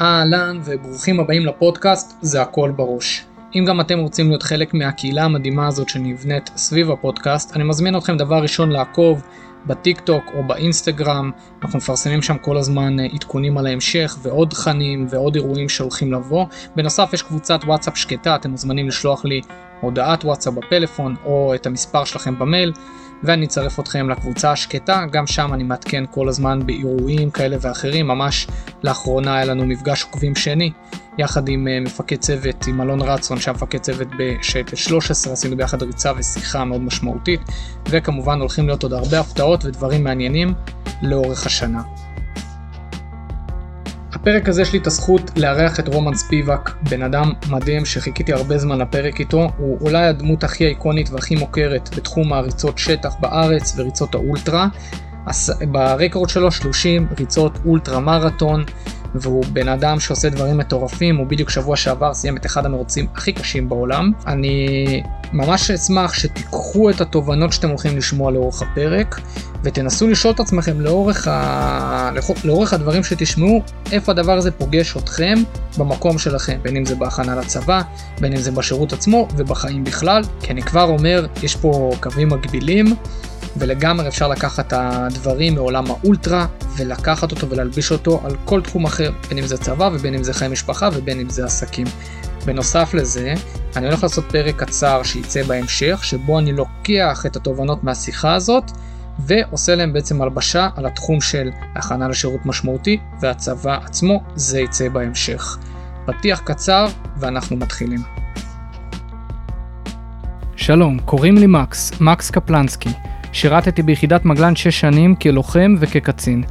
אהלן וברוכים הבאים לפודקאסט זה הכל בראש. אם גם אתם רוצים להיות חלק מהקהילה המדהימה הזאת שנבנית סביב הפודקאסט, אני מזמין אתכם דבר ראשון לעקוב בטיק טוק או באינסטגרם, אנחנו מפרסמים שם כל הזמן אה, עדכונים על ההמשך ועוד תכנים ועוד אירועים שהולכים לבוא. בנוסף יש קבוצת וואטסאפ שקטה, אתם מוזמנים לשלוח לי הודעת וואטסאפ בפלאפון או את המספר שלכם במייל. ואני אצרף אתכם לקבוצה השקטה, גם שם אני מעדכן כל הזמן באירועים כאלה ואחרים, ממש לאחרונה היה לנו מפגש עוקבים שני, יחד עם uh, מפקד צוות, עם אלון רצון, שהיה מפקד צוות בשייטל 13, עשינו ביחד ריצה ושיחה מאוד משמעותית, וכמובן הולכים להיות עוד הרבה הפתעות ודברים מעניינים לאורך השנה. הפרק הזה יש לי את הזכות לארח את רומן ספיבק, בן אדם מדהים שחיכיתי הרבה זמן לפרק איתו, הוא אולי הדמות הכי איקונית והכי מוכרת בתחום הריצות שטח בארץ וריצות האולטרה. ברקורד שלו 30 ריצות אולטרה מרתון, והוא בן אדם שעושה דברים מטורפים, הוא בדיוק שבוע שעבר סיים את אחד המרוצים הכי קשים בעולם. אני ממש אשמח שתיקחו את התובנות שאתם הולכים לשמוע לאורך הפרק, ותנסו לשאול את עצמכם לאורך, ה... לאורך הדברים שתשמעו, איפה הדבר הזה פוגש אתכם במקום שלכם, בין אם זה בהכנה לצבא, בין אם זה בשירות עצמו ובחיים בכלל, כי אני כבר אומר, יש פה קווים מקבילים. ולגמרי אפשר לקחת את הדברים מעולם האולטרה ולקחת אותו ולהלביש אותו על כל תחום אחר, בין אם זה צבא ובין אם זה חיי משפחה ובין אם זה עסקים. בנוסף לזה, אני הולך לעשות פרק קצר שייצא בהמשך, שבו אני לוקח את התובנות מהשיחה הזאת ועושה להם בעצם הלבשה על התחום של הכנה לשירות משמעותי והצבא עצמו, זה יצא בהמשך. פתיח קצר ואנחנו מתחילים. שלום, קוראים לי מקס, מקס קפלנסקי. שירתתי ביחידת מגלן 6 שנים כלוחם וכקצין.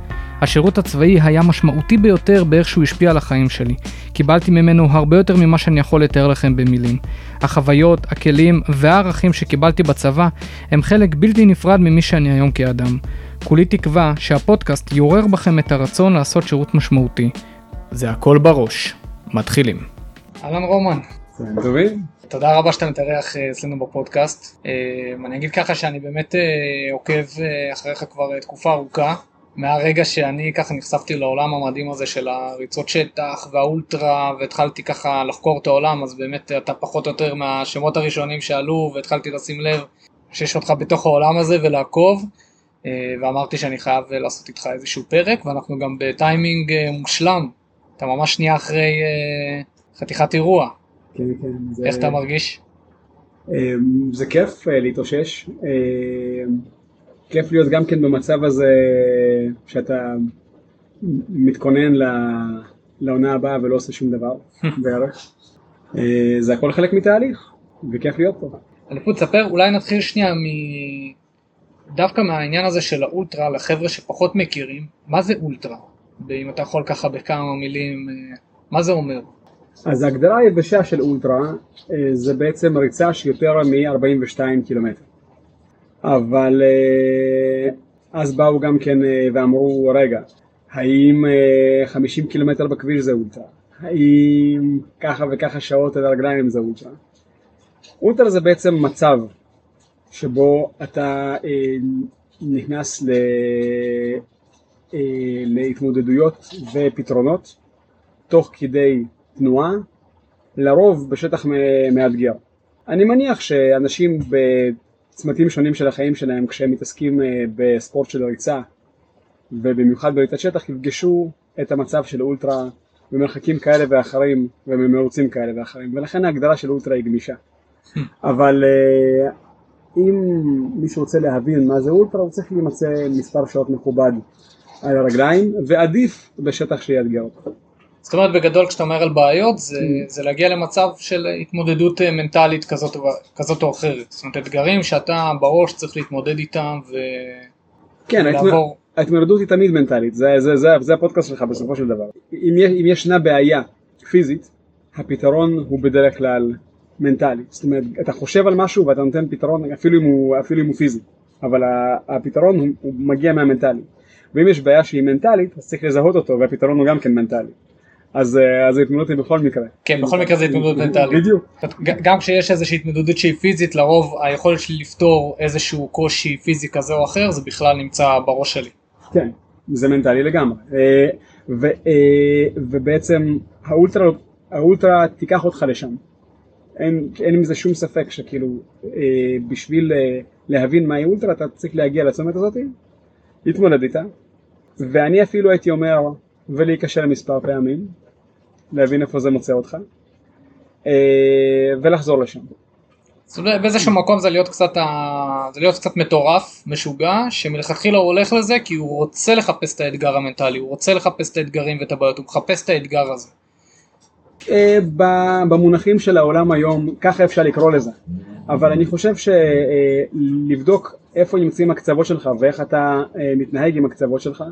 השירות הצבאי היה משמעותי ביותר באיך שהוא השפיע על החיים שלי. קיבלתי ממנו הרבה יותר ממה שאני יכול לתאר לכם במילים. החוויות, הכלים והערכים שקיבלתי בצבא הם חלק בלתי נפרד ממי שאני היום כאדם. כולי תקווה שהפודקאסט יעורר בכם את הרצון לעשות שירות משמעותי. זה הכל בראש. מתחילים. אהלן רומן. טובים. תודה רבה שאתה מתארח אה, אצלנו בפודקאסט. אה, אני אגיד ככה שאני באמת אה, עוקב אחריך כבר תקופה ארוכה. מהרגע שאני ככה נחשפתי לעולם המדהים הזה של הריצות שטח והאולטרה והתחלתי ככה לחקור את העולם אז באמת אתה פחות או יותר מהשמות הראשונים שעלו והתחלתי לשים לב שיש אותך בתוך העולם הזה ולעקוב ואמרתי שאני חייב לעשות איתך איזשהו פרק ואנחנו גם בטיימינג מושלם אתה ממש שנייה אחרי חתיכת אירוע כן, כן. זה... איך אתה מרגיש? אמ, זה כיף אה, להתאושש. אמ, כיף להיות גם כן במצב הזה שאתה מתכונן לעונה הבאה ולא עושה שום דבר בערך. אה, זה הכל חלק מתהליך, וכיף להיות פה. אני פה תספר, אולי נתחיל שנייה מ... דווקא מהעניין הזה של האולטרה לחבר'ה שפחות מכירים, מה זה אולטרה? אם אתה יכול ככה בכמה מילים, אה, מה זה אומר? אז ההגדרה היבשה של אולטרה אה, זה בעצם ריצה של יותר מ-42 קילומטר. אבל אה, אז באו גם כן אה, ואמרו, רגע, האם 50 קילומטר בכביש זה אולטרה? האם ככה וככה שעות על הרגליים זה אולטרה? אולטרה זה בעצם מצב שבו אתה נכנס ל... להתמודדויות ופתרונות תוך כדי תנועה, לרוב בשטח מאתגר. אני מניח שאנשים בצמתים שונים של החיים שלהם כשהם מתעסקים אה, בספורט של ריצה ובמיוחד בריצת שטח יפגשו את המצב של אולטרה במרחקים כאלה ואחרים ובמרוצים כאלה ואחרים ולכן ההגדרה של אולטרה היא גמישה. אבל אה, אם מישהו רוצה להבין מה זה אולטרה הוא צריך להימצא מספר שעות מכובד על הרגליים ועדיף בשטח שיאתגר אותו. זאת אומרת בגדול כשאתה אומר על בעיות זה, mm. זה להגיע למצב של התמודדות אה, מנטלית כזאת, כזאת או אחרת, זאת אומרת אתגרים שאתה בראש צריך להתמודד איתם. כן, ולעבור... ההתמודדות היא תמיד מנטלית, זה, זה, זה, זה הפודקאסט שלך בסופו של דבר. אם, אם ישנה בעיה פיזית, הפתרון הוא בדרך כלל מנטלי, זאת אומרת אתה חושב על משהו ואתה נותן פתרון אפילו אם הוא, אפילו אם הוא פיזי, אבל הפתרון הוא, הוא מגיע מהמנטלי, ואם יש בעיה שהיא מנטלית אז צריך לזהות אותו והפתרון הוא גם כן מנטלי. אז אה, ההתמודדות היא בכל מקרה. כן, בכל מקרה זה התמודדות מנטלית. בדיוק. גם כשיש איזושהי התמודדות שהיא פיזית, לרוב היכולת שלי לפתור איזשהו קושי פיזי כזה או אחר, זה בכלל נמצא בראש שלי. כן, זה מנטלי לגמרי. אה, אה, ובעצם האולטרה, האולטרה תיקח אותך לשם. אין, אין עם זה שום ספק שכאילו אה, בשביל אה, להבין מהי אולטרה אתה צריך להגיע לצומת הזאת, להתמודד איתה, ואני אפילו הייתי אומר ולהיכשל מספר פעמים, להבין איפה זה מוצא אותך, אה, ולחזור לשם. באיזשהו מקום זה להיות קצת, ה... זה להיות קצת מטורף, משוגע, שמלכתחילה הוא הולך לזה כי הוא רוצה לחפש את האתגר המנטלי, הוא רוצה לחפש את האתגרים ואת הבעיות, הוא מחפש את האתגר הזה. אה, במונחים של העולם היום, ככה אפשר לקרוא לזה. אבל אני חושב שלבדוק איפה נמצאים הקצוות שלך ואיך אתה אה, מתנהג עם הקצוות שלך,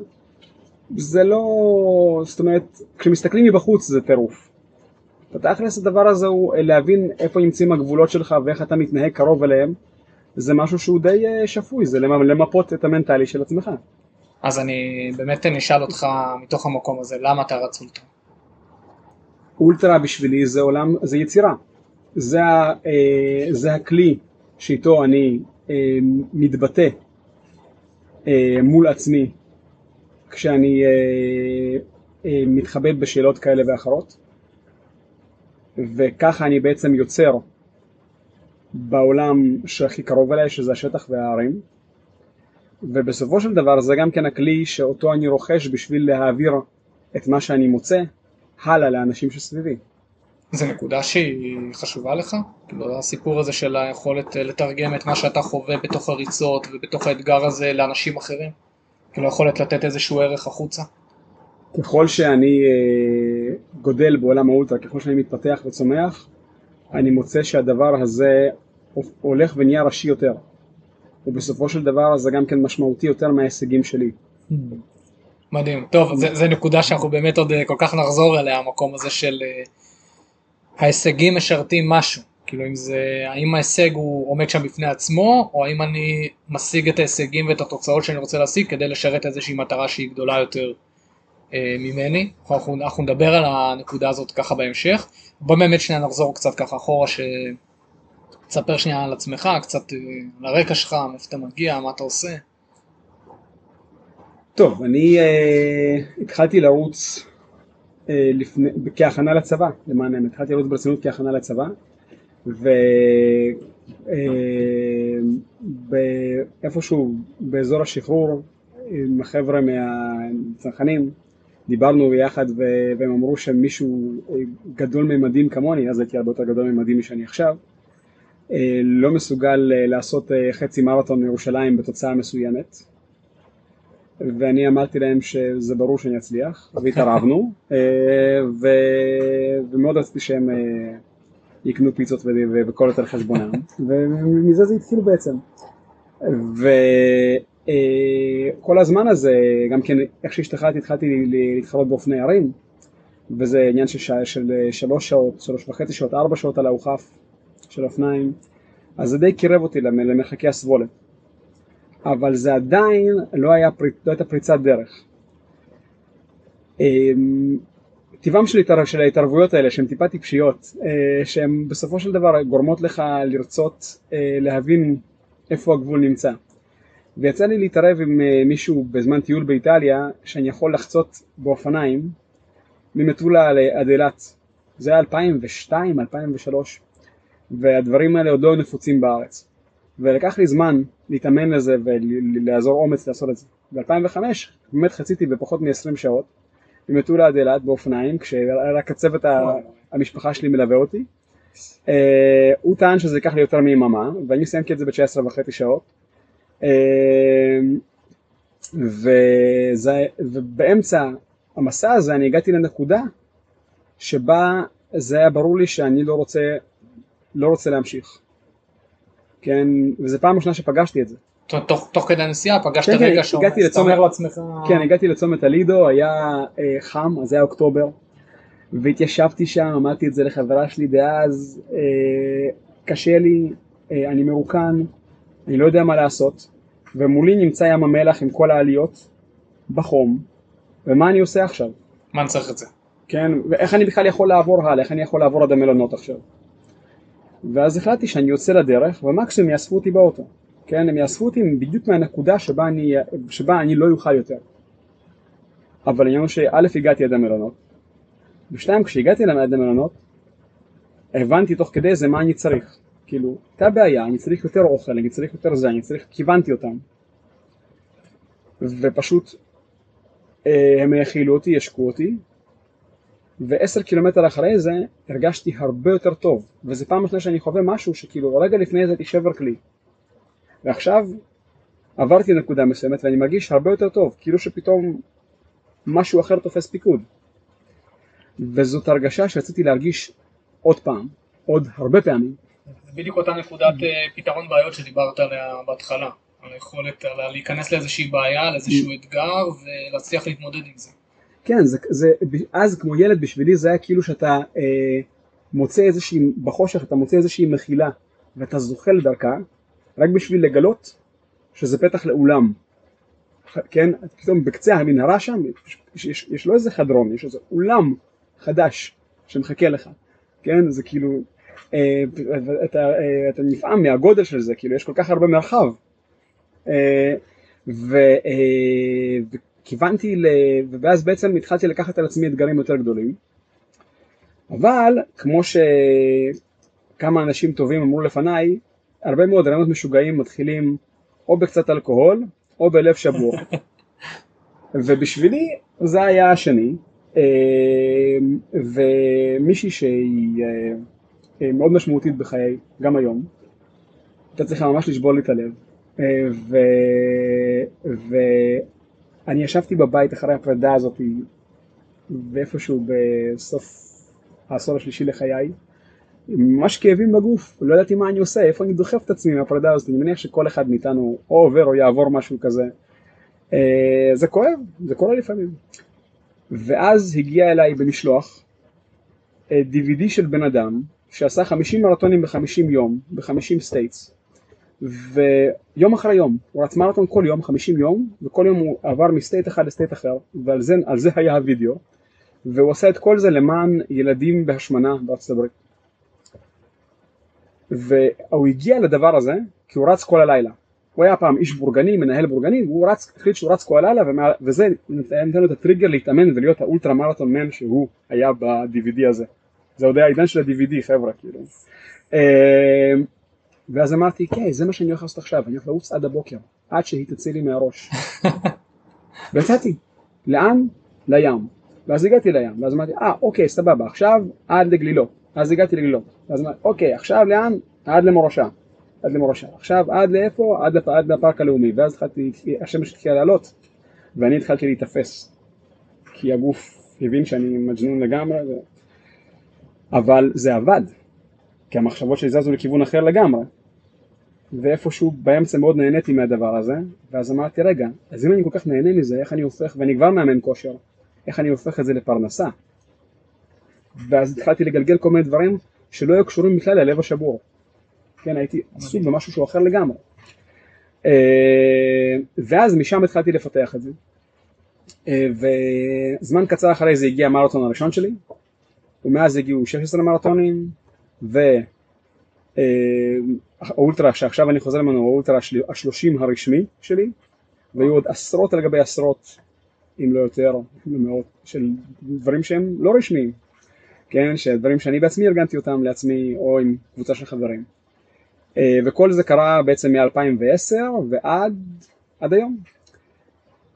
זה לא... זאת אומרת, כשמסתכלים מבחוץ זה טירוף. בתכלס הדבר הזה הוא להבין איפה נמצאים הגבולות שלך ואיך אתה מתנהג קרוב אליהם, זה משהו שהוא די אה, שפוי, זה למפות את המנטלי של עצמך. אז אני באמת נשאל אותך מתוך המקום הזה, למה אתה רץ אולטרה? אולטרה בשבילי זה עולם, זה יצירה. זה, אה, זה הכלי שאיתו אני אה, מתבטא אה, מול עצמי כשאני אה, אה, מתחבט בשאלות כאלה ואחרות. וככה אני בעצם יוצר בעולם שהכי קרוב אליי, שזה השטח והערים. ובסופו של דבר זה גם כן הכלי שאותו אני רוכש בשביל להעביר את מה שאני מוצא הלאה לאנשים שסביבי. זו נקודה שהיא חשובה לך? כאילו הסיפור הזה של היכולת אה, לתרגם את מה שאתה חווה בתוך הריצות ובתוך האתגר הזה לאנשים אחרים? כאילו היכולת לתת איזשהו ערך החוצה? ככל שאני אה, גודל בעולם האולטרה, ככל שאני מתפתח וצומח, אני מוצא שהדבר הזה הולך ונהיה ראשי יותר. ובסופו של דבר זה גם כן משמעותי יותר מההישגים שלי. מדהים. טוב, זה נקודה שאנחנו באמת עוד אה, כל כך נחזור אליה, המקום הזה של אה, ההישגים משרתים משהו. כאילו אם זה, האם ההישג הוא עומד שם בפני עצמו, או האם אני משיג את ההישגים ואת התוצאות שאני רוצה להשיג כדי לשרת איזושהי מטרה שהיא גדולה יותר אה, ממני. אנחנו, אנחנו נדבר על הנקודה הזאת ככה בהמשך. בוא באמת שנייה נחזור קצת ככה אחורה, שתספר שנייה על עצמך, קצת אה, על הרקע שלך, מאיפה אתה מגיע, מה אתה עושה. טוב, אני אה, התחלתי לרוץ אה, לפני, כהכנה לצבא, למען האמת, התחלתי לרוץ ברצינות כהכנה לצבא, ואיפשהו אה, באזור השחרור עם החבר'ה מהצנחנים דיברנו ביחד והם אמרו שמישהו גדול ממדים כמוני, אז הייתי הרבה יותר גדול ממדים משאני עכשיו, אה, לא מסוגל אה, לעשות חצי מרתון מירושלים בתוצאה מסוימת ואני אמרתי להם שזה ברור שאני אצליח והתערבנו. ומאוד רציתי שהם יקנו פיצות וכל יותר חשבונם ומזה זה התחיל בעצם. ו... אה, הזמן הזה, גם כן איך שהשתחררתי התחלתי להתחרות באופני ערים וזה עניין של, שע, של שלוש שעות, שלוש וחצי שעות, ארבע שעות על האוכף של אופניים אז זה די קירב אותי למרחקי הסבולת. אבל זה עדיין לא, היה, לא הייתה פריצת דרך. אמ, טבעם של, ההתערבויות האלה שהן טיפה טיפשיות אה, שהן בסופו של דבר גורמות לך לרצות אה, להבין איפה הגבול נמצא ויצא לי להתערב עם אה, מישהו בזמן טיול באיטליה שאני יכול לחצות באופניים ממטולה עד אילת. זה היה 2002, 2003 והדברים האלה עוד לא נפוצים בארץ. ולקח לי זמן להתאמן לזה ולעזור אומץ לעשות את זה. ב-2005 באמת חציתי בפחות מ-20 שעות ממטולה עד אילת באופניים כשרק הצוות המשפחה שלי מלווה אותי. Uh, הוא טען שזה ייקח לי יותר מיממה ואני סיימתי את זה ב-19 וחצי שעות אמ, וזה, ובאמצע המסע הזה אני הגעתי לנקודה שבה זה היה ברור לי שאני לא רוצה, לא רוצה להמשיך. כן, וזו פעם ראשונה שפגשתי את זה. תוך, תוך כדי הנסיעה פגשת כן, כן רגע שאתה אומר לעצמך... כן, הגעתי לצומת הלידו, היה אה, חם, אז היה אוקטובר, והתיישבתי שם, אמרתי את זה לחברה שלי דאז, אה, קשה לי, אה, אני מרוקן, אני לא יודע מה לעשות, ומולי נמצא ים המלח עם כל העליות, בחום, ומה אני עושה עכשיו? מה אני צריך את זה? כן, ואיך אני בכלל יכול לעבור הלאה, איך אני יכול לעבור עד המלונות עכשיו? ואז החלטתי שאני יוצא לדרך, ומקסימום יאספו אותי באוטו, כן, הם יאספו אותי בדיוק מהנקודה שבה אני, שבה אני לא אוכל יותר. אבל העניין הוא שא' הגעתי עד המלונות, ושתיים, כשהגעתי עד המלונות, הבנתי תוך כדי זה מה אני צריך. כאילו, הייתה בעיה, אני צריך יותר אוכל, אני צריך יותר זה, אני צריך, כיוונתי אותם. ופשוט אה, הם האכילו אותי, ישקו אותי, ועשר קילומטר אחרי זה הרגשתי הרבה יותר טוב, וזו פעם ראשונה שאני חווה משהו שכאילו רגע לפני זה הייתי שבר כלי. ועכשיו עברתי נקודה מסוימת ואני מרגיש הרבה יותר טוב, כאילו שפתאום משהו אחר תופס פיקוד. וזאת הרגשה שרציתי להרגיש עוד פעם, עוד הרבה פעמים. זה בדיוק אותה נקודת אה, פתרון בעיות שדיברת עליה בהתחלה, על היכולת להיכנס לאיזושהי בעיה, לאיזשהו אתגר ולהצליח להתמודד עם זה. כן, זה, זה, אז כמו ילד בשבילי זה היה כאילו שאתה אה, מוצא איזושהי, בחושך אתה מוצא איזושהי מחילה ואתה זוחל דרכה רק בשביל לגלות שזה פתח לאולם. כן, פתאום בקצה המנהרה שם יש, יש, יש לא איזה חדרון, יש איזה אולם חדש שמחכה לך, כן, זה כאילו, אה, אתה, אה, אתה נפעם מהגודל של זה, כאילו יש כל כך הרבה מרחב. אה, ו, אה, כיוונתי, ל... ואז בעצם התחלתי לקחת על עצמי אתגרים יותר גדולים. אבל כמו שכמה אנשים טובים אמרו לפניי, הרבה מאוד רעיונות משוגעים מתחילים או בקצת אלכוהול או בלב שבור. ובשבילי זה היה השני, אה, ומישהי שהיא אה, מאוד משמעותית בחיי, גם היום, הייתה צריכה ממש לשבור לי את הלב. אה, ו... ישבתי בבית אחרי הפרידה הזאת ואיפשהו בסוף העשור השלישי לחיי ממש כאבים בגוף, לא ידעתי מה אני עושה, איפה אני דוחף את עצמי מהפרידה הזאת, אני מניח שכל אחד מאיתנו או עובר או יעבור משהו כזה. אה, זה כואב, זה קורה לפעמים. ואז הגיע אליי במשלוח DVD אה, של בן אדם שעשה 50 מרתונים ב-50 יום, ב-50 states. ויום אחרי יום, הוא רץ מרתון כל יום, 50 יום, וכל יום הוא עבר מ state אחד ל state אחר, ועל זה, זה היה הווידאו, והוא עשה את כל זה למען ילדים בהשמנה בארצות הברית. והוא הגיע לדבר הזה כי הוא רץ כל הלילה. הוא היה פעם איש בורגני, מנהל בורגני, והוא רץ, החליט שהוא רץ כל הלילה, ומה, וזה נתן לו את הטריגר להתאמן ולהיות האולטרה מרתון מן שהוא היה ב-DVD הזה. זה עוד היה העידן של ה-DVD חבר'ה, כאילו. אה, ואז אמרתי, כן, זה מה שאני הולך לעשות עכשיו, אני הולך לרוץ עד הבוקר, עד שהיא תצא לי מהראש. ויצאתי. לאן? לים. ואז הגעתי לים, ואז אמרתי, אה, אוקיי, סבבה, עכשיו עד לגלילות. אז הגעתי לגלילות. ואז אמרתי, אוקיי, עכשיו לאן? עד למורשה. עד למורשה. עכשיו עד לאיפה? עד, לפ... עד לפארק הלאומי. ואז התחלתי, השמש התחילה לעלות, ואני התחלתי להיתפס. כי הגוף הבין שאני מג'נון לגמרי, ו... אבל זה עבד. כי המחשבות שלי זזו לכיוון אחר לגמרי. ואיפשהו באמצע מאוד נהניתי מהדבר הזה, ואז אמרתי רגע, אז אם אני כל כך נהנה מזה, איך אני הופך, ואני כבר מאמן כושר, איך אני הופך את זה לפרנסה? ואז התחלתי לגלגל כל מיני דברים שלא היו קשורים בכלל ללב השבור. כן, הייתי עסוק במשהו שהוא אחר לגמרי. אה, ואז משם התחלתי לפתח את זה. אה, וזמן קצר אחרי זה הגיע המרתון הראשון שלי, ומאז הגיעו 16 מרתונים, ו... אה, שעכשיו אני חוזר ממנו הוא האולטרה השלושים הרשמי שלי והיו עוד עשרות על גבי עשרות אם לא יותר, אפילו מאות של דברים שהם לא רשמיים כן, שדברים שאני בעצמי ארגנתי אותם לעצמי או עם קבוצה של חברים. אה, וכל זה קרה בעצם מ-2010 ועד עד היום.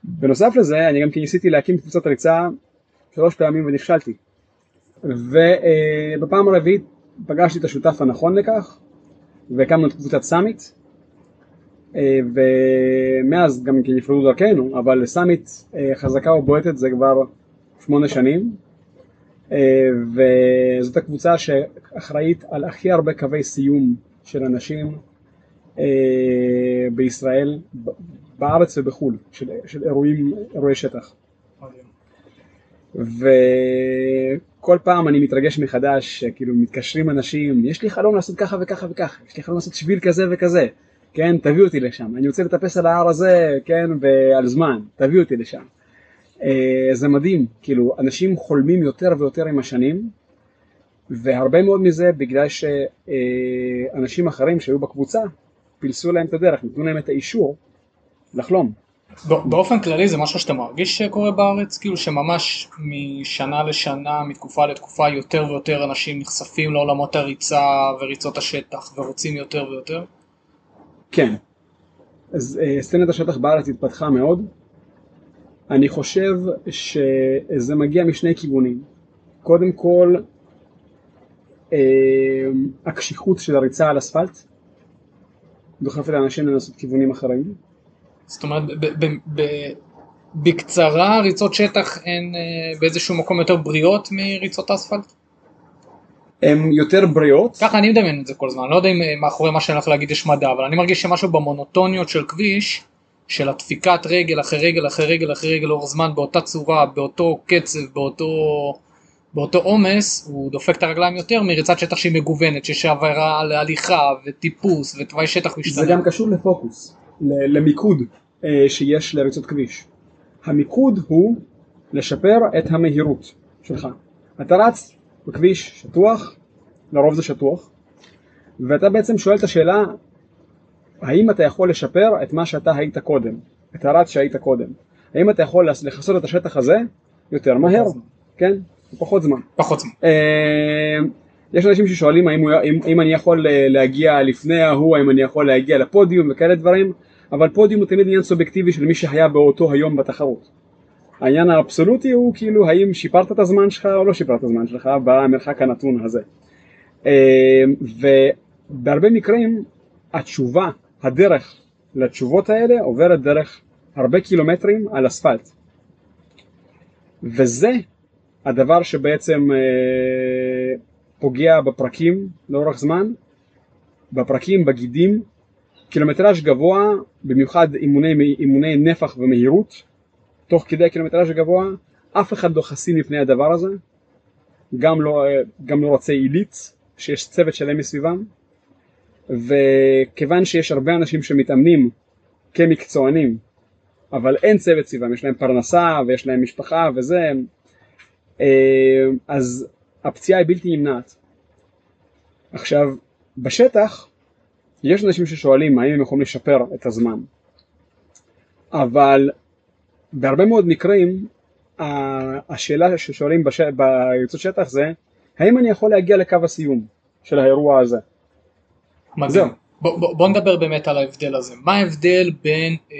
בנוסף לזה אני גם כי ניסיתי להקים קבוצת ריצה שלוש פעמים ונכשלתי. ובפעם הרביעית פגשתי את השותף הנכון לכך והקמנו את קבוצת סאמיט. אה, ומאז גם כן נפרדו דרכנו אבל סאמיט אה, חזקה ובועטת זה כבר שמונה שנים. אה, וזאת הקבוצה שאחראית על הכי הרבה קווי סיום של אנשים בישראל, בארץ ובחו"ל, של, של אירועים, אירועי שטח. וכל פעם אני מתרגש מחדש, כאילו מתקשרים אנשים, יש לי חלום לעשות ככה וככה וככה, יש לי חלום לעשות שביל כזה וכזה, כן, תביאו אותי לשם, אני רוצה לטפס על ההר הזה, כן, ועל זמן, תביאו אותי לשם. אה, זה מדהים, כאילו, אנשים חולמים יותר ויותר עם השנים, והרבה מאוד מזה בגלל שאנשים אחרים שהיו בקבוצה פילסו להם את הדרך, נתנו להם את האישור לחלום. באופן כללי זה משהו שאתה מרגיש שקורה בארץ? כאילו שממש משנה לשנה, מתקופה לתקופה, יותר ויותר אנשים נחשפים לעולמות הריצה וריצות השטח ורוצים יותר ויותר? כן. אז אה, סצנת השטח בארץ התפתחה מאוד. אני חושב שזה מגיע משני כיוונים. קודם כל, אה, הקשיחות של הריצה על אספלט דוחפת לאנשים לנסות כיוונים אחרים. זאת אומרת, בקצרה ריצות שטח הן אה, באיזשהו מקום יותר בריאות מריצות אספלט? הן יותר בריאות. ככה אני מדמיין את זה כל הזמן, לא יודע אם אה, מאחורי מה שאני הולך להגיד יש מדע, אבל אני מרגיש שמשהו במונוטוניות של כביש, של הדפיקת רגל אחרי רגל אחרי רגל אחרי רגל לאורך זמן באותה צורה, באותו קצב, באותו... באותו עומס הוא דופק את הרגליים יותר מריצת שטח שהיא מגוונת, שיש עבירה על הליכה וטיפוס ותוואי שטח משתנה. זה גם קשור לפוקוס, למיקוד אה, שיש לריצות כביש. המיקוד הוא לשפר את המהירות שלך. אתה רץ בכביש שטוח, לרוב זה שטוח, ואתה בעצם שואל את השאלה האם אתה יכול לשפר את מה שאתה היית קודם, את הרץ שהיית קודם. האם אתה יכול לכסות את השטח הזה יותר מהר, כן? פחות זמן. פחות זמן. אה, יש אנשים ששואלים האם, הוא, האם, האם אני יכול אה, להגיע לפני ההוא, האם אני יכול להגיע לפודיום וכאלה דברים, אבל פודיום הוא תמיד עניין סובייקטיבי של מי שהיה באותו היום בתחרות. העניין האבסולוטי הוא כאילו האם שיפרת את הזמן שלך או לא שיפרת את הזמן שלך במרחק הנתון הזה. אה, ובהרבה מקרים התשובה, הדרך לתשובות האלה עוברת דרך הרבה קילומטרים על אספלט. וזה הדבר שבעצם אה, פוגע בפרקים לאורך זמן, בפרקים, בגידים, קילומטראז' גבוה, במיוחד אימוני, אימוני נפח ומהירות, תוך כדי קילומטראז' גבוה, אף אחד לא חסין מפני הדבר הזה, גם לא, אה, גם לא רוצה עילית, שיש צוות שלם מסביבם, וכיוון שיש הרבה אנשים שמתאמנים כמקצוענים, אבל אין צוות סביבם, יש להם פרנסה ויש להם משפחה וזה, אה, אז הפציעה היא בלתי נמנעת. עכשיו, בשטח יש אנשים ששואלים האם הם יכולים לשפר את הזמן, אבל בהרבה מאוד מקרים השאלה ששואלים בש... בריצות שטח זה האם אני יכול להגיע לקו הסיום של האירוע הזה. מדהים. בוא, בוא, בוא נדבר באמת על ההבדל הזה. מה ההבדל בין אה,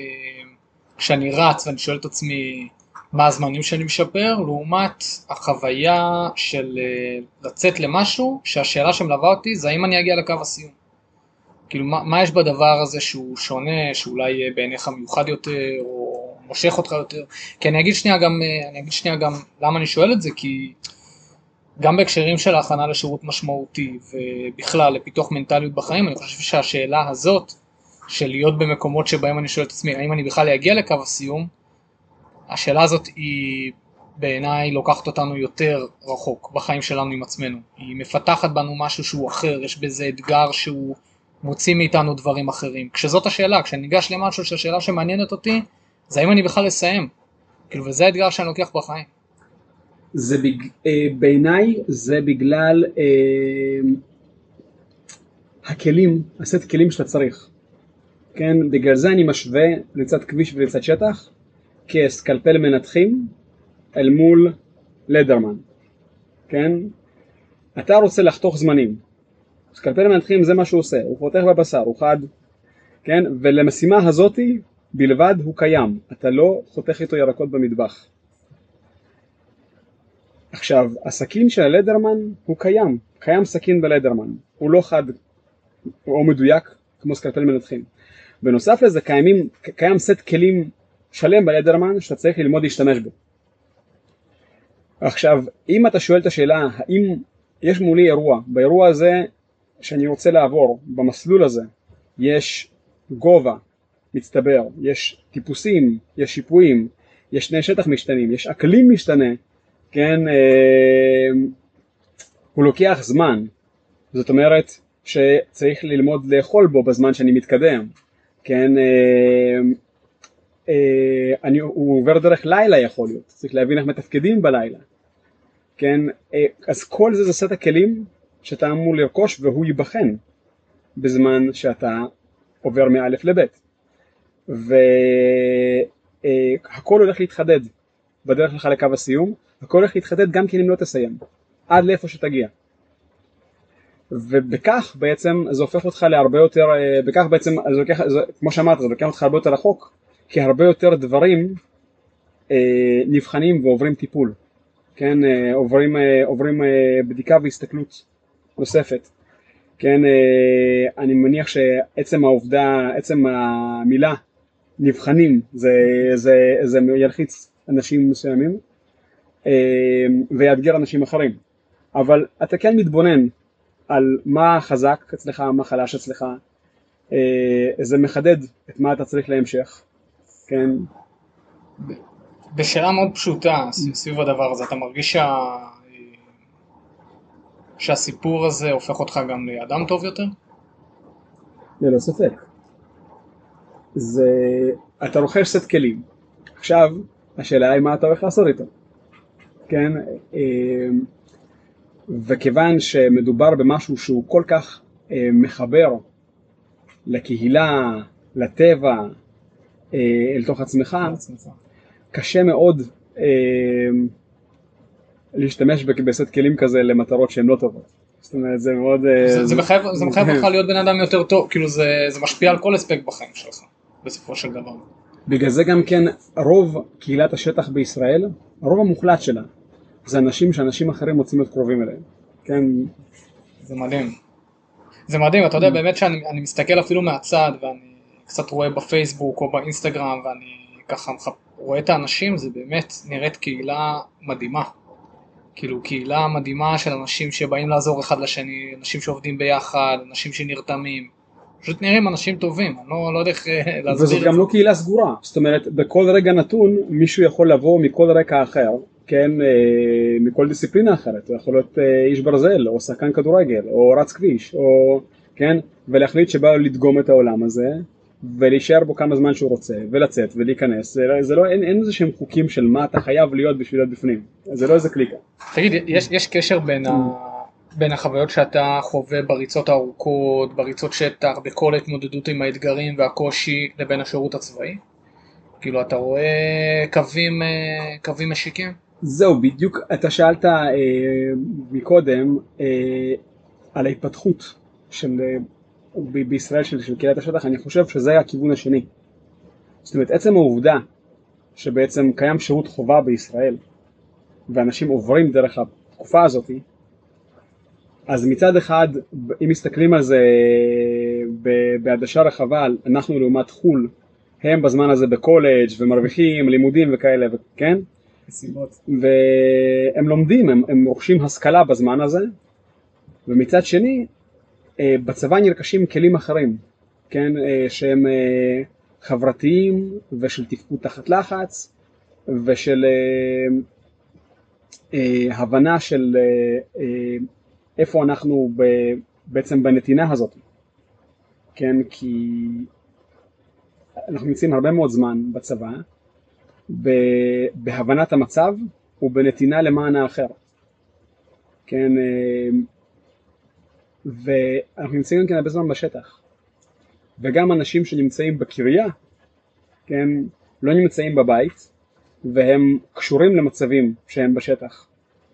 כשאני רץ ואני שואל את עצמי מה הזמנים שאני משפר, לעומת החוויה של אה, לצאת למשהו, שהשאלה שמלווה אותי זה האם אני אגיע לקו הסיום. כאילו מה, מה יש בדבר הזה שהוא שונה, שאולי בעיניך מיוחד יותר, או מושך אותך יותר. כי אני אגיד שנייה גם, אה, אני אגיד שנייה גם למה אני שואל את זה, כי גם בהקשרים של ההכנה לשירות משמעותי, ובכלל לפיתוח מנטליות בחיים, אני חושב שהשאלה הזאת, של להיות במקומות שבהם אני שואל את עצמי, האם אני בכלל אגיע לקו הסיום, השאלה הזאת היא בעיניי לוקחת אותנו יותר רחוק בחיים שלנו עם עצמנו. היא מפתחת בנו משהו שהוא אחר, יש בזה אתגר שהוא מוציא מאיתנו דברים אחרים. כשזאת השאלה, כשאני ניגש למשהו שהשאלה שמעניינת אותי, זה האם אני בכלל אסיים. כאילו, וזה האתגר שאני לוקח בחיים. זה בג... אה, בעיניי זה בגלל אה, הכלים, הסט כלים שאתה צריך. כן, בגלל זה אני משווה ריצת כביש וריצת שטח כסקלפל מנתחים אל מול לדרמן, כן? אתה רוצה לחתוך זמנים, סקלפל מנתחים זה מה שהוא עושה, הוא חותך בבשר, הוא חד, כן? ולמשימה הזאתי בלבד הוא קיים, אתה לא חותך איתו ירקות במטבח. עכשיו, הסכין של הלדרמן הוא קיים, קיים סכין בלדרמן, הוא לא חד או מדויק כמו סקלפל מנתחים. בנוסף לזה קיימים, קיים סט כלים שלם בלדרמן שאתה צריך ללמוד להשתמש בו. עכשיו, אם אתה שואל את השאלה האם יש מולי אירוע, באירוע הזה שאני רוצה לעבור, במסלול הזה, יש גובה מצטבר, יש טיפוסים, יש שיפועים, יש תנאי שטח משתנים, יש אקלים משתנה, כן, אה, הוא לוקח זמן, זאת אומרת שצריך ללמוד לאכול בו בזמן שאני מתקדם, כן, אה, אה, אני, הוא עובר דרך לילה יכול להיות, צריך להבין איך מתפקדים בלילה, כן, אז כל זה זה סט הכלים שאתה אמור לרכוש והוא ייבחן בזמן שאתה עובר מא' לב' אה, הכל הולך להתחדד בדרך לך לקו הסיום, הכל הולך להתחדד גם כן אם לא תסיים, עד לאיפה שתגיע. ובכך בעצם זה הופך אותך להרבה יותר, אה, בכך בעצם, זה לוקח, זה, כמו שאמרת, זה לוקח אותך הרבה יותר רחוק, כי הרבה יותר דברים אה, נבחנים ועוברים טיפול, כן, אה, עוברים, אה, עוברים אה, בדיקה והסתכלות נוספת, כן, אה, אני מניח שעצם העובדה, עצם המילה נבחנים זה, זה, זה ילחיץ אנשים מסוימים ויאתגר אנשים אחרים, אבל אתה כן מתבונן על מה חזק אצלך, מה חלש אצלך, אה, זה מחדד את מה אתה צריך להמשך, כן? בשאלה מאוד פשוטה סביב הדבר הזה, אתה מרגיש שה... שהסיפור הזה הופך אותך גם לאדם טוב יותר? ללא ספק. זה... אתה רוכש סט כלים. עכשיו, השאלה היא מה אתה הולך לעשות איתו. כן? אה, וכיוון שמדובר במשהו שהוא כל כך אה, מחבר לקהילה, לטבע, אה, אל תוך עצמך, קשה מאוד להשתמש בסט כלים כזה למטרות שהן לא טובות. זאת אומרת זה מאוד... זה, זה מחייב אותך להיות בן אדם יותר טוב, כאילו זה, זה משפיע על כל אספקט בחיים שלך, בסופו של דבר. בגלל זה גם כן רוב קהילת השטח בישראל, הרוב המוחלט שלה, זה אנשים שאנשים אחרים רוצים להיות קרובים אליהם. כן. זה מדהים. זה מדהים, אתה יודע באמת שאני מסתכל אפילו מהצד ואני קצת רואה בפייסבוק או באינסטגרם ואני ככה רואה את האנשים, זה באמת נראית קהילה מדהימה. כאילו קהילה מדהימה של אנשים שבאים לעזור אחד לשני, אנשים שעובדים ביחד, אנשים שנרתמים. פשוט נראים אנשים טובים, אני לא, לא יודע איך אה, להסביר את זה. וזאת גם לא קהילה סגורה, זאת אומרת בכל רגע נתון מישהו יכול לבוא מכל רקע אחר, כן, אה, מכל דיסציפלינה אחרת, הוא יכול להיות אה, איש ברזל, או שחקן כדורגל, או רץ כביש, או, כן, ולהחליט שבא לו לדגום את העולם הזה, ולהישאר בו כמה זמן שהוא רוצה, ולצאת, ולהיכנס, זה, לא, זה לא, אין, אין איזה שהם חוקים של מה אתה חייב להיות בשביל להיות בפנים, זה לא איזה קליקה. תגיד, יש, יש קשר בין, ה, בין החוויות שאתה חווה בריצות הארוכות, בריצות שטח, בכל ההתמודדות עם האתגרים והקושי, לבין השירות הצבאי? כאילו אתה רואה קווים, אה, קווים משיקים? זהו, בדיוק אתה שאלת אה, מקודם אה, על ההתפתחות של, אה, ב- בישראל של, של קהילת השטח, אני חושב שזה הכיוון השני. זאת אומרת, עצם העובדה שבעצם קיים שירות חובה בישראל, ואנשים עוברים דרך התקופה הזאת, אז מצד אחד, אם מסתכלים על זה בעדשה רחבה, אנחנו לעומת חו"ל, הם בזמן הזה בקולג' ומרוויחים לימודים וכאלה, כן? מסיבות. והם לומדים, הם, הם רוכשים השכלה בזמן הזה, ומצד שני, אה, בצבא נרכשים כלים אחרים, כן, אה, שהם אה, חברתיים ושל תפקוד תחת לחץ ושל הבנה של איפה אנחנו בעצם בנתינה הזאת, כן, כי אנחנו נמצאים הרבה מאוד זמן בצבא בהבנת המצב ובנתינה למען האחר. כן, אה, ואנחנו נמצאים גם כן הרבה זמן בשטח. וגם אנשים שנמצאים בקריה, כן, לא נמצאים בבית, והם קשורים למצבים שהם בשטח.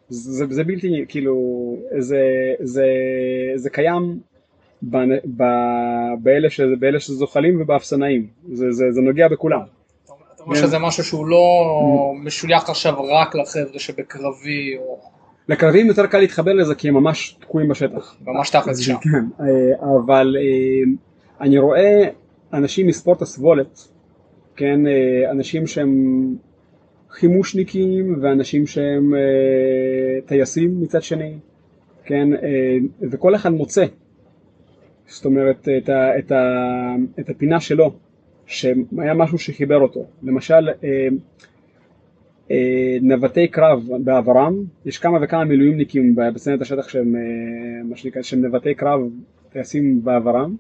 זה, זה בלתי, כאילו, זה, זה, זה קיים ב, ב, באלה, ש, באלה שזוחלים ובאפסנאים, זה, זה, זה נוגע בכולם. או שזה משהו שהוא לא משוייך עכשיו רק לחבר'ה שבקרבי או... לקרבים יותר קל להתחבר לזה כי הם ממש תקועים בשטח. ממש תכלס שם. כן, אה, אבל אה, אני רואה אנשים מספורט הסבולת, כן, אה, אנשים שהם חימושניקים ואנשים שהם טייסים מצד שני, כן, וכל אחד מוצא, זאת אומרת, את, ה, את, ה, את הפינה שלו. שהיה משהו שחיבר אותו. למשל, אה, אה, נווטי קרב בעברם, יש כמה וכמה מילואימניקים בסצנת השטח שהם, אה, מה שנקרא, שהם נווטי קרב טייסים בעברם,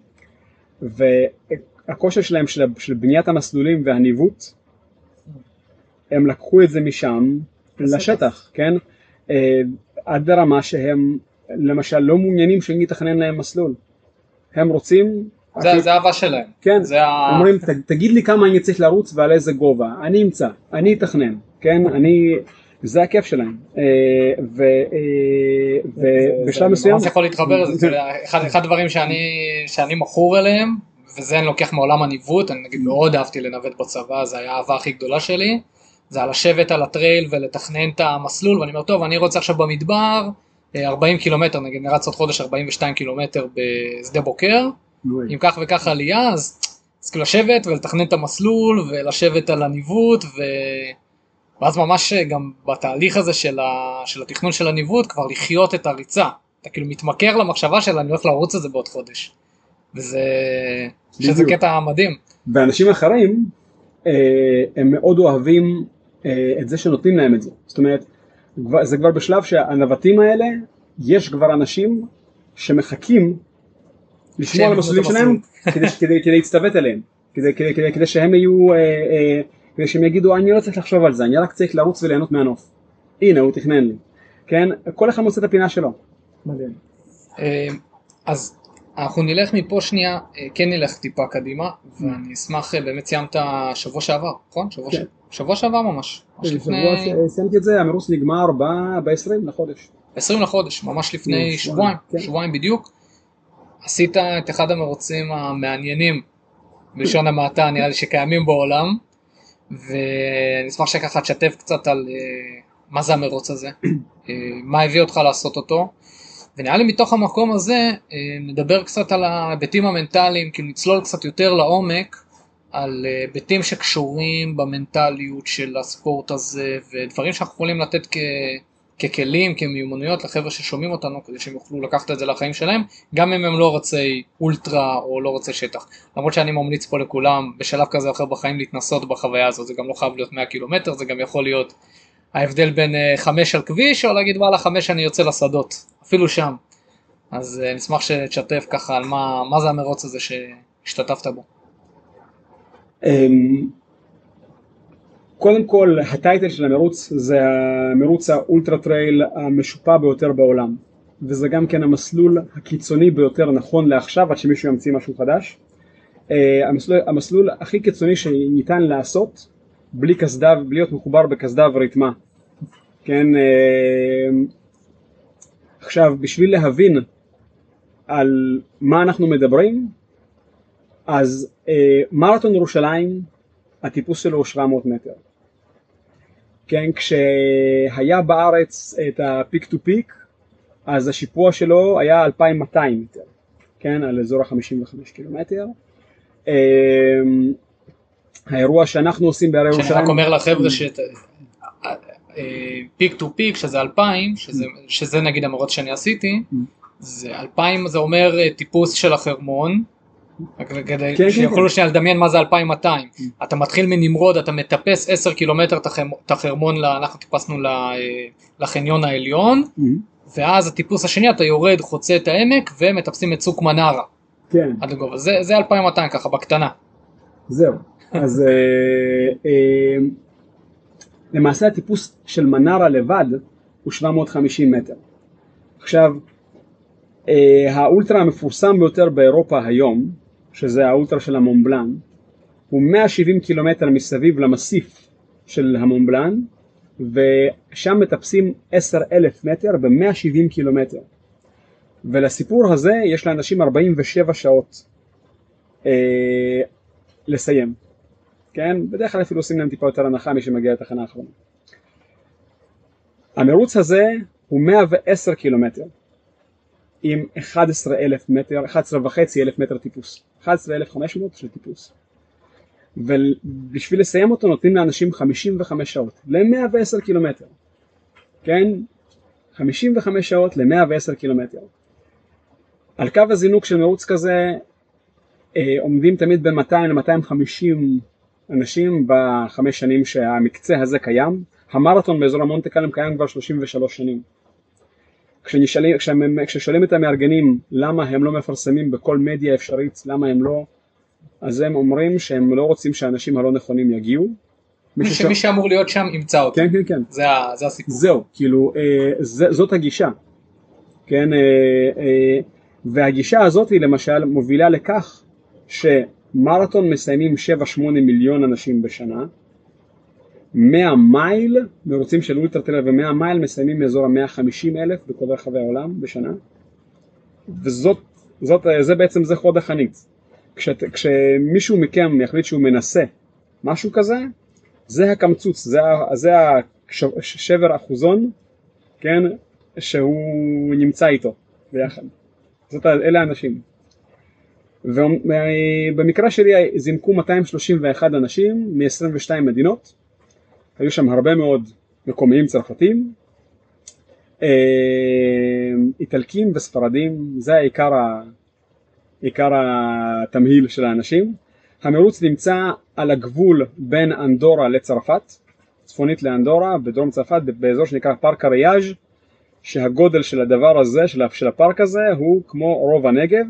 והכושר שלהם של, של בניית המסלולים והניווט, הם לקחו את זה משם לשטח, כן? עד לרמה שהם למשל לא מעוניינים שאני אתכנן להם מסלול. הם רוצים זה, זה האהבה שלהם. כן, זה. אומרים תגיד לי כמה אני צריך לרוץ ועל איזה גובה, אני אמצא, אני אתכנן, כן, אני, זה הכיף שלהם, אה, ו- אה, ובשלב אני מסוים, ממש יכול להתחבר לזה, זה אחד, אחד הדברים שאני, מכור אליהם, וזה אני לוקח מעולם הניווט, אני נגיד מאוד אהבתי לנווט בצבא, זה היה האהבה הכי גדולה שלי, זה על לשבת על הטרייל ולתכנן את המסלול, ואני אומר, טוב, אני רוצה עכשיו במדבר, אה, 40 קילומטר, נגיד נרץ עוד חודש 42 קילומטר בשדה בוקר, עם כך וכך עלייה, אז אז כאילו לשבת ולתכנן את המסלול ולשבת על הניווט ו... ואז ממש גם בתהליך הזה של, ה... של התכנון של הניווט כבר לחיות את הריצה. אתה כאילו מתמכר למחשבה של אני הולך לרוץ את זה בעוד חודש. וזה שזה. קטע מדהים. ואנשים אחרים, אה, הם מאוד אוהבים אה, את זה שנותנים להם את זה, זאת אומרת, כבר- זה כבר בשלב שהנווטים האלה, יש כבר אנשים שמחכים לשמוע שהם על המסלולים שלהם כדי, כדי, כדי להצטוות אליהם, כדי, כדי, כדי, כדי שהם יהיו, אה, אה, כדי שהם יגידו אני לא צריך לחשוב על זה, אני רק צריך לרוץ וליהנות מהנוף. הנה הוא תכנן לי, כן? כל אחד מוצא את הפינה שלו. מדהים. אה, אז אנחנו נלך מפה שנייה, אה, כן נלך טיפה קדימה, ואני אשמח, אה, באמת סיימת שבוע שעבר, נכון? שבוע, כן. שבוע שעבר ממש. לפני שבוע סיימתי את זה, המרוץ נגמר ב-20 לחודש. 20 לחודש, ממש לפני שבועיים, שבועיים, כן. שבועיים בדיוק. עשית את אחד המרוצים המעניינים, בלשון המעטה נראה לי שקיימים בעולם, ואני אשמח שככה תשתף קצת על אה, מה זה המרוץ הזה, אה, מה הביא אותך לעשות אותו, ונראה לי מתוך המקום הזה אה, נדבר קצת על ההיבטים המנטליים, כאילו נצלול קצת יותר לעומק על אה, היבטים שקשורים במנטליות של הספורט הזה, ודברים שאנחנו יכולים לתת כ... ככלים, כמיומנויות לחבר'ה ששומעים אותנו כדי שהם יוכלו לקחת את זה לחיים שלהם, גם אם הם לא רוצי אולטרה או לא רוצי שטח. למרות שאני ממליץ פה לכולם בשלב כזה או אחר בחיים להתנסות בחוויה הזאת, זה גם לא חייב להיות 100 קילומטר, זה גם יכול להיות ההבדל בין אה, חמש על כביש או להגיד וואלה חמש אני יוצא לשדות, אפילו שם. אז אה, נשמח שתשתף ככה על מה, מה זה המרוץ הזה שהשתתפת בו. אמ, קודם כל ה title של המרוץ זה המרוץ ה ultra trail המשופע ביותר בעולם וזה גם כן המסלול הקיצוני ביותר נכון לעכשיו עד שמישהו ימציא משהו חדש. אה, המסלול, המסלול הכי קיצוני שניתן לעשות בלי קסדה ובלי להיות מחובר בקסדה וריתמה. כן אה, עכשיו בשביל להבין על מה אנחנו מדברים אז אה, מרתון ירושלים הטיפוס שלו הוא 700 מטר. כן, כשהיה בארץ את ה Peak to Peak, אז השיפוע שלו היה 2200 מטר, כן, על אזור ה-55 קילומטר. אה, האירוע שאנחנו עושים בהרי שערי ירושלים, רק אומר לחבר'ה ש... Peak to Peak שזה 2000 שזה, שזה נגיד המרוץ שאני עשיתי זה 2000 זה אומר אה, טיפוס של החרמון כדי כן, שיוכלו כן. שנייה לדמיין מה זה 2200 אתה מתחיל מנמרוד אתה מטפס 10 קילומטר את החרמ- את החרמון אנחנו טיפסנו אה, לחניון העליון Mhm, ואז הטיפוס השני אתה יורד חוצה את העמק ומטפסים את צוק מנרה. כן, עד לגובה. זה, זה 2200 ככה בקטנה. זהו. אז אה, אה, למעשה הטיפוס של מנרה לבד הוא 750 מטר. עכשיו, אה, האולטרה המפורסם ביותר באירופה היום, שזה האולטרה של המונבלן, הוא 170 קילומטר מסביב למסיף של המונבלן, ושם מטפסים 10 אלף מטר ב-170 קילומטר. ולסיפור הזה יש לאנשים 47 שעות אה, לסיים. כן? בדרך כלל אפילו עושים להם טיפה יותר הנחה מי שמגיע לתחנה האחרונה. המרוץ הזה הוא 110 קילומטר עם 11 אלף מטר, 11 וחצי אלף מטר טיפוס, 11,500 של טיפוס. ובשביל לסיים אותו נותנים לאנשים 55 שעות ל-110 קילומטר, כן? 55 שעות ל-110 קילומטר. על קו הזינוק של מרוץ כזה אה, עומדים תמיד בין 200 ל-250 אנשים בחמש שנים שהמקצה הזה קיים. המרתון באזור המונטה קלם קיים כבר 33 שנים. כשנשאלים, כשהם- כששואלים את המארגנים למה הם לא מפרסמים בכל מדיה אפשרית, למה הם לא, אז הם אומרים שהם לא רוצים שהאנשים הלא נכונים יגיעו. מי, ש... מי שאמור להיות שם ימצא אותו כן, כן, כן. זה. זה הסיפור זהו, כאילו, אה, זה, זאת הגישה, כן, אה, אה, והגישה הזאת היא למשל מובילה לכך שמרתון מסיימים 7-8 מיליון אנשים בשנה, 100 מייל, מרוצים של ultra trail ו-100 מייל מסיימים מאזור ה-150 אלף בכל רחבי העולם בשנה, וזאת, זאת, זה בעצם זה חוד החנית. כשת, כשמישהו מכם יחליט שהוא מנסה משהו כזה, זה הקמצוץ, זה, זה השבר אחוזון, כן, שהוא נמצא איתו ביחד. זאת, אלה האנשים. ובמקרה שלי זינקו 231 אנשים מ-22 מדינות, היו שם הרבה מאוד מקומיים צרפתים, אה, איטלקים וספרדים, זה העיקר, עיקר התמהיל של האנשים. המרוץ נמצא על הגבול בין אנדורה לצרפת, צפונית לאנדורה, בדרום צרפת, באזור שנקרא פארק אריאז' שהגודל של הדבר הזה, של הפארק הזה, הוא כמו רוב הנגב,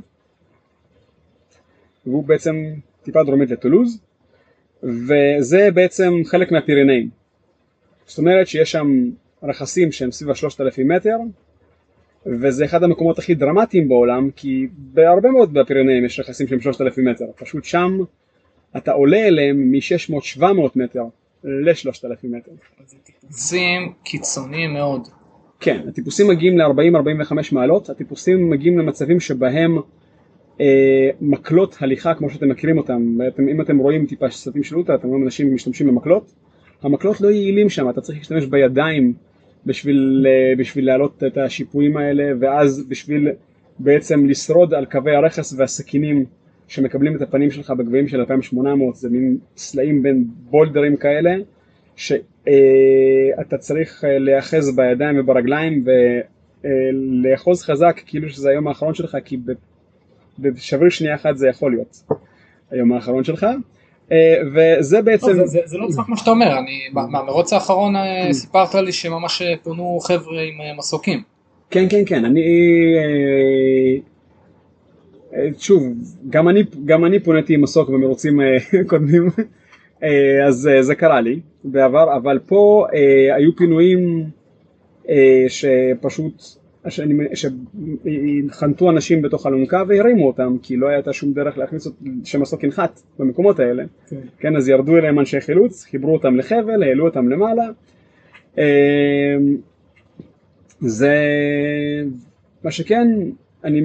והוא בעצם טיפה דרומית לטולוז, וזה בעצם חלק מהפירנאים. זאת אומרת שיש שם רכסים שהם סביב השלושת אלפים מטר, וזה אחד המקומות הכי דרמטיים בעולם, כי בהרבה מאוד בפירנאים יש רכסים שהם שלושת אלפים מטר, פשוט שם אתה עולה אליהם מ-600-700 מטר לשלושת אלפים מטר. זה טיפוסים קיצוניים מאוד. כן, הטיפוסים מגיעים ל-40-45 מעלות, הטיפוסים מגיעים למצבים שבהם אה, מקלות הליכה כמו שאתם מכירים אותם, אתם, אם אתם רואים טיפה סרטים של אוטה, אתם רואים אנשים משתמשים במקלות, המקלות לא יעילים שם, אתה צריך להשתמש בידיים בשביל, אה, בשביל להעלות את השיפועים האלה, ואז בשביל בעצם לשרוד על קווי הרכס והסכינים שמקבלים את הפנים שלך בגבהים של 2800, זה מין סלעים בין בולדרים כאלה, שאתה אה, צריך אה, להיאחז בידיים וברגליים ולאחוז חזק כאילו שזה היום האחרון שלך, כי בשבריר שנייה אחת זה יכול להיות היום האחרון שלך. אה, וזה בעצם... זה, זה, זה לא צחק מה שאתה אומר, אני, מהמרוץ האחרון אה, סיפרת לי שממש אה, פונו חבר'ה עם מסוקים. כן כן כן, אני... שוב, גם אני, גם אני פוניתי עם מסוק במרוצים קודמים, אז זה קרה לי בעבר, אבל פה היו פינויים שפשוט שחנתו אנשים בתוך אלונקה והרימו אותם כי לא הייתה שום דרך להכניס שמסוק ינחת במקומות האלה. כן. כן אז ירדו אליהם אנשי חילוץ חיברו אותם לחבל העלו אותם למעלה. אמ, זה מה שכן אני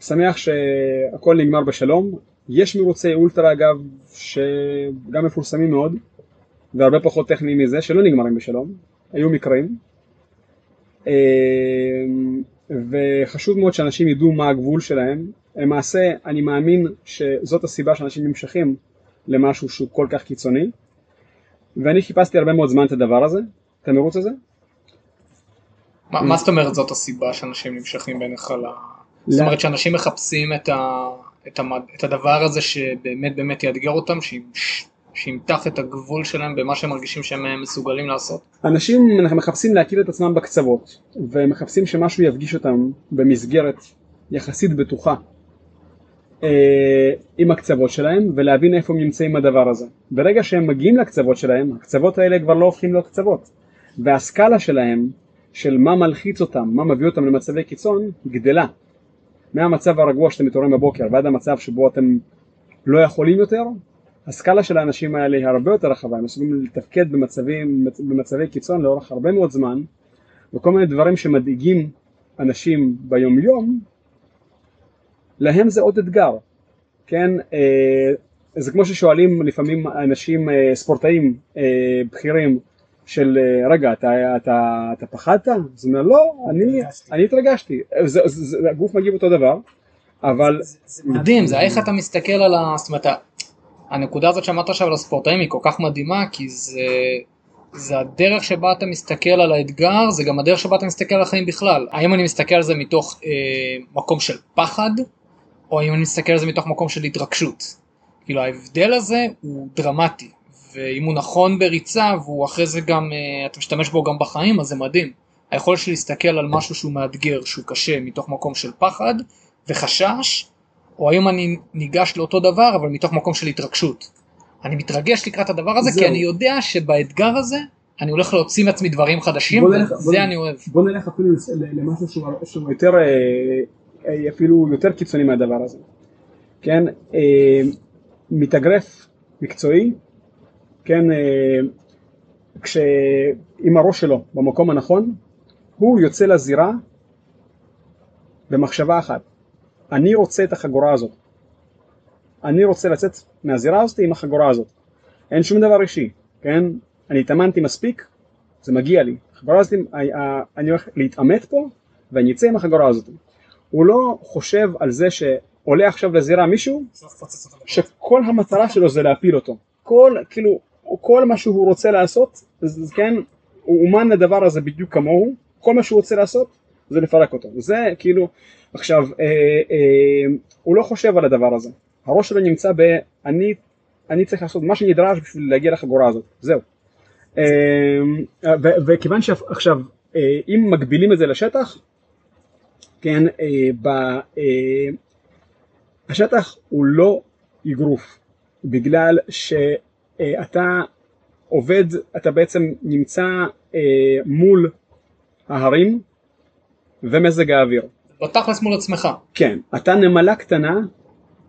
שמח שהכל נגמר בשלום. יש מרוצי אולטרה אגב שגם מפורסמים מאוד והרבה פחות טכניים מזה שלא נגמרים בשלום. היו מקרים וחשוב מאוד שאנשים ידעו מה הגבול שלהם. למעשה אני מאמין שזאת הסיבה שאנשים נמשכים למשהו שהוא כל כך קיצוני ואני חיפשתי הרבה מאוד זמן את הדבר הזה, את המרוץ הזה. מה, מה זאת אומרת זאת הסיבה שאנשים נמשכים בעיניך ל... זאת אומרת שאנשים מחפשים את, ה, את, המד, את הדבר הזה שבאמת באמת יאתגר אותם, שימתח את הגבול שלהם במה שהם מרגישים שהם אה, מסוגלים לעשות? אנשים מחפשים להכיר את עצמם בקצוות ומחפשים שמשהו יפגיש אותם במסגרת יחסית בטוחה אה, עם הקצוות שלהם ולהבין איפה הם נמצאים בדבר הזה. ברגע שהם מגיעים לקצוות שלהם, הקצוות האלה כבר לא הופכים להיות קצוות והסקאלה שלהם של מה מלחיץ אותם, מה מביא אותם למצבי קיצון, גדלה. מהמצב הרגוע שאתם מתעוררים בבוקר ועד המצב שבו אתם לא יכולים יותר, הסקאלה של האנשים האלה היא הרבה יותר רחבה, הם מסוגלים לתפקד במצבים, במצבי קיצון לאורך הרבה מאוד זמן וכל מיני דברים שמדאיגים אנשים ביום יום להם זה עוד אתגר, כן? אה, זה כמו ששואלים לפעמים אנשים אה, ספורטאים אה, בכירים של רגע אתה, אתה, אתה פחדת? אז הוא אומר לא, אני, אני התרגשתי, זה, זה, זה, הגוף מגיב אותו דבר אבל... זה, זה מדהים, זה איך אתה מסתכל על ה... זאת אומרת הנקודה הזאת שאמרת עכשיו על הספורטאים היא כל כך מדהימה כי זה, זה הדרך שבה אתה מסתכל על האתגר זה גם הדרך שבה אתה מסתכל על החיים בכלל. האם אני מסתכל על זה מתוך אה, מקום של פחד או האם אני מסתכל על זה מתוך מקום של התרגשות? כאילו ההבדל הזה הוא דרמטי ואם הוא נכון בריצה והוא אחרי זה גם אה, אתה משתמש בו גם בחיים אז זה מדהים. היכולת שלי להסתכל על משהו שהוא מאתגר שהוא קשה מתוך מקום של פחד וחשש או האם אני ניגש לאותו דבר אבל מתוך מקום של התרגשות. אני מתרגש לקראת הדבר הזה זהו. כי אני יודע שבאתגר הזה אני הולך להוציא מעצמי דברים חדשים וזה בוא אני אוהב. בוא נלך אפילו למשהו שהוא, שהוא יותר, אה, אפילו יותר קיצוני מהדבר הזה. כן, אה, מתאגרף מקצועי, כן, אה, כשעם הראש שלו במקום הנכון, הוא יוצא לזירה במחשבה אחת, אני רוצה את החגורה הזאת, אני רוצה לצאת מהזירה הזאת עם החגורה הזאת, אין שום דבר אישי, כן, אני התאמנתי מספיק, זה מגיע לי, החגורה הזאת, אני הולך להתעמת פה ואני אצא עם החגורה הזאת. הוא לא חושב על זה שעולה עכשיו לזירה מישהו שכל המטרה שלו זה להפיל אותו. כל, כאילו, כל מה שהוא רוצה לעשות, כן, הוא אומן לדבר הזה בדיוק כמוהו, כל מה שהוא רוצה לעשות זה לפרק אותו. זה כאילו, עכשיו, אה, אה, הוא לא חושב על הדבר הזה. הראש שלו נמצא ב... אני, אני צריך לעשות מה שנדרש בשביל להגיע לחגורה הזאת, זהו. אה, וכיוון שעכשיו, אה, אם מגבילים את זה לשטח, כן, אה, השטח הוא לא אגרוף, בגלל שאתה עובד, אתה בעצם נמצא מול ההרים ומזג האוויר. בתכלס מול עצמך. כן, אתה נמלה קטנה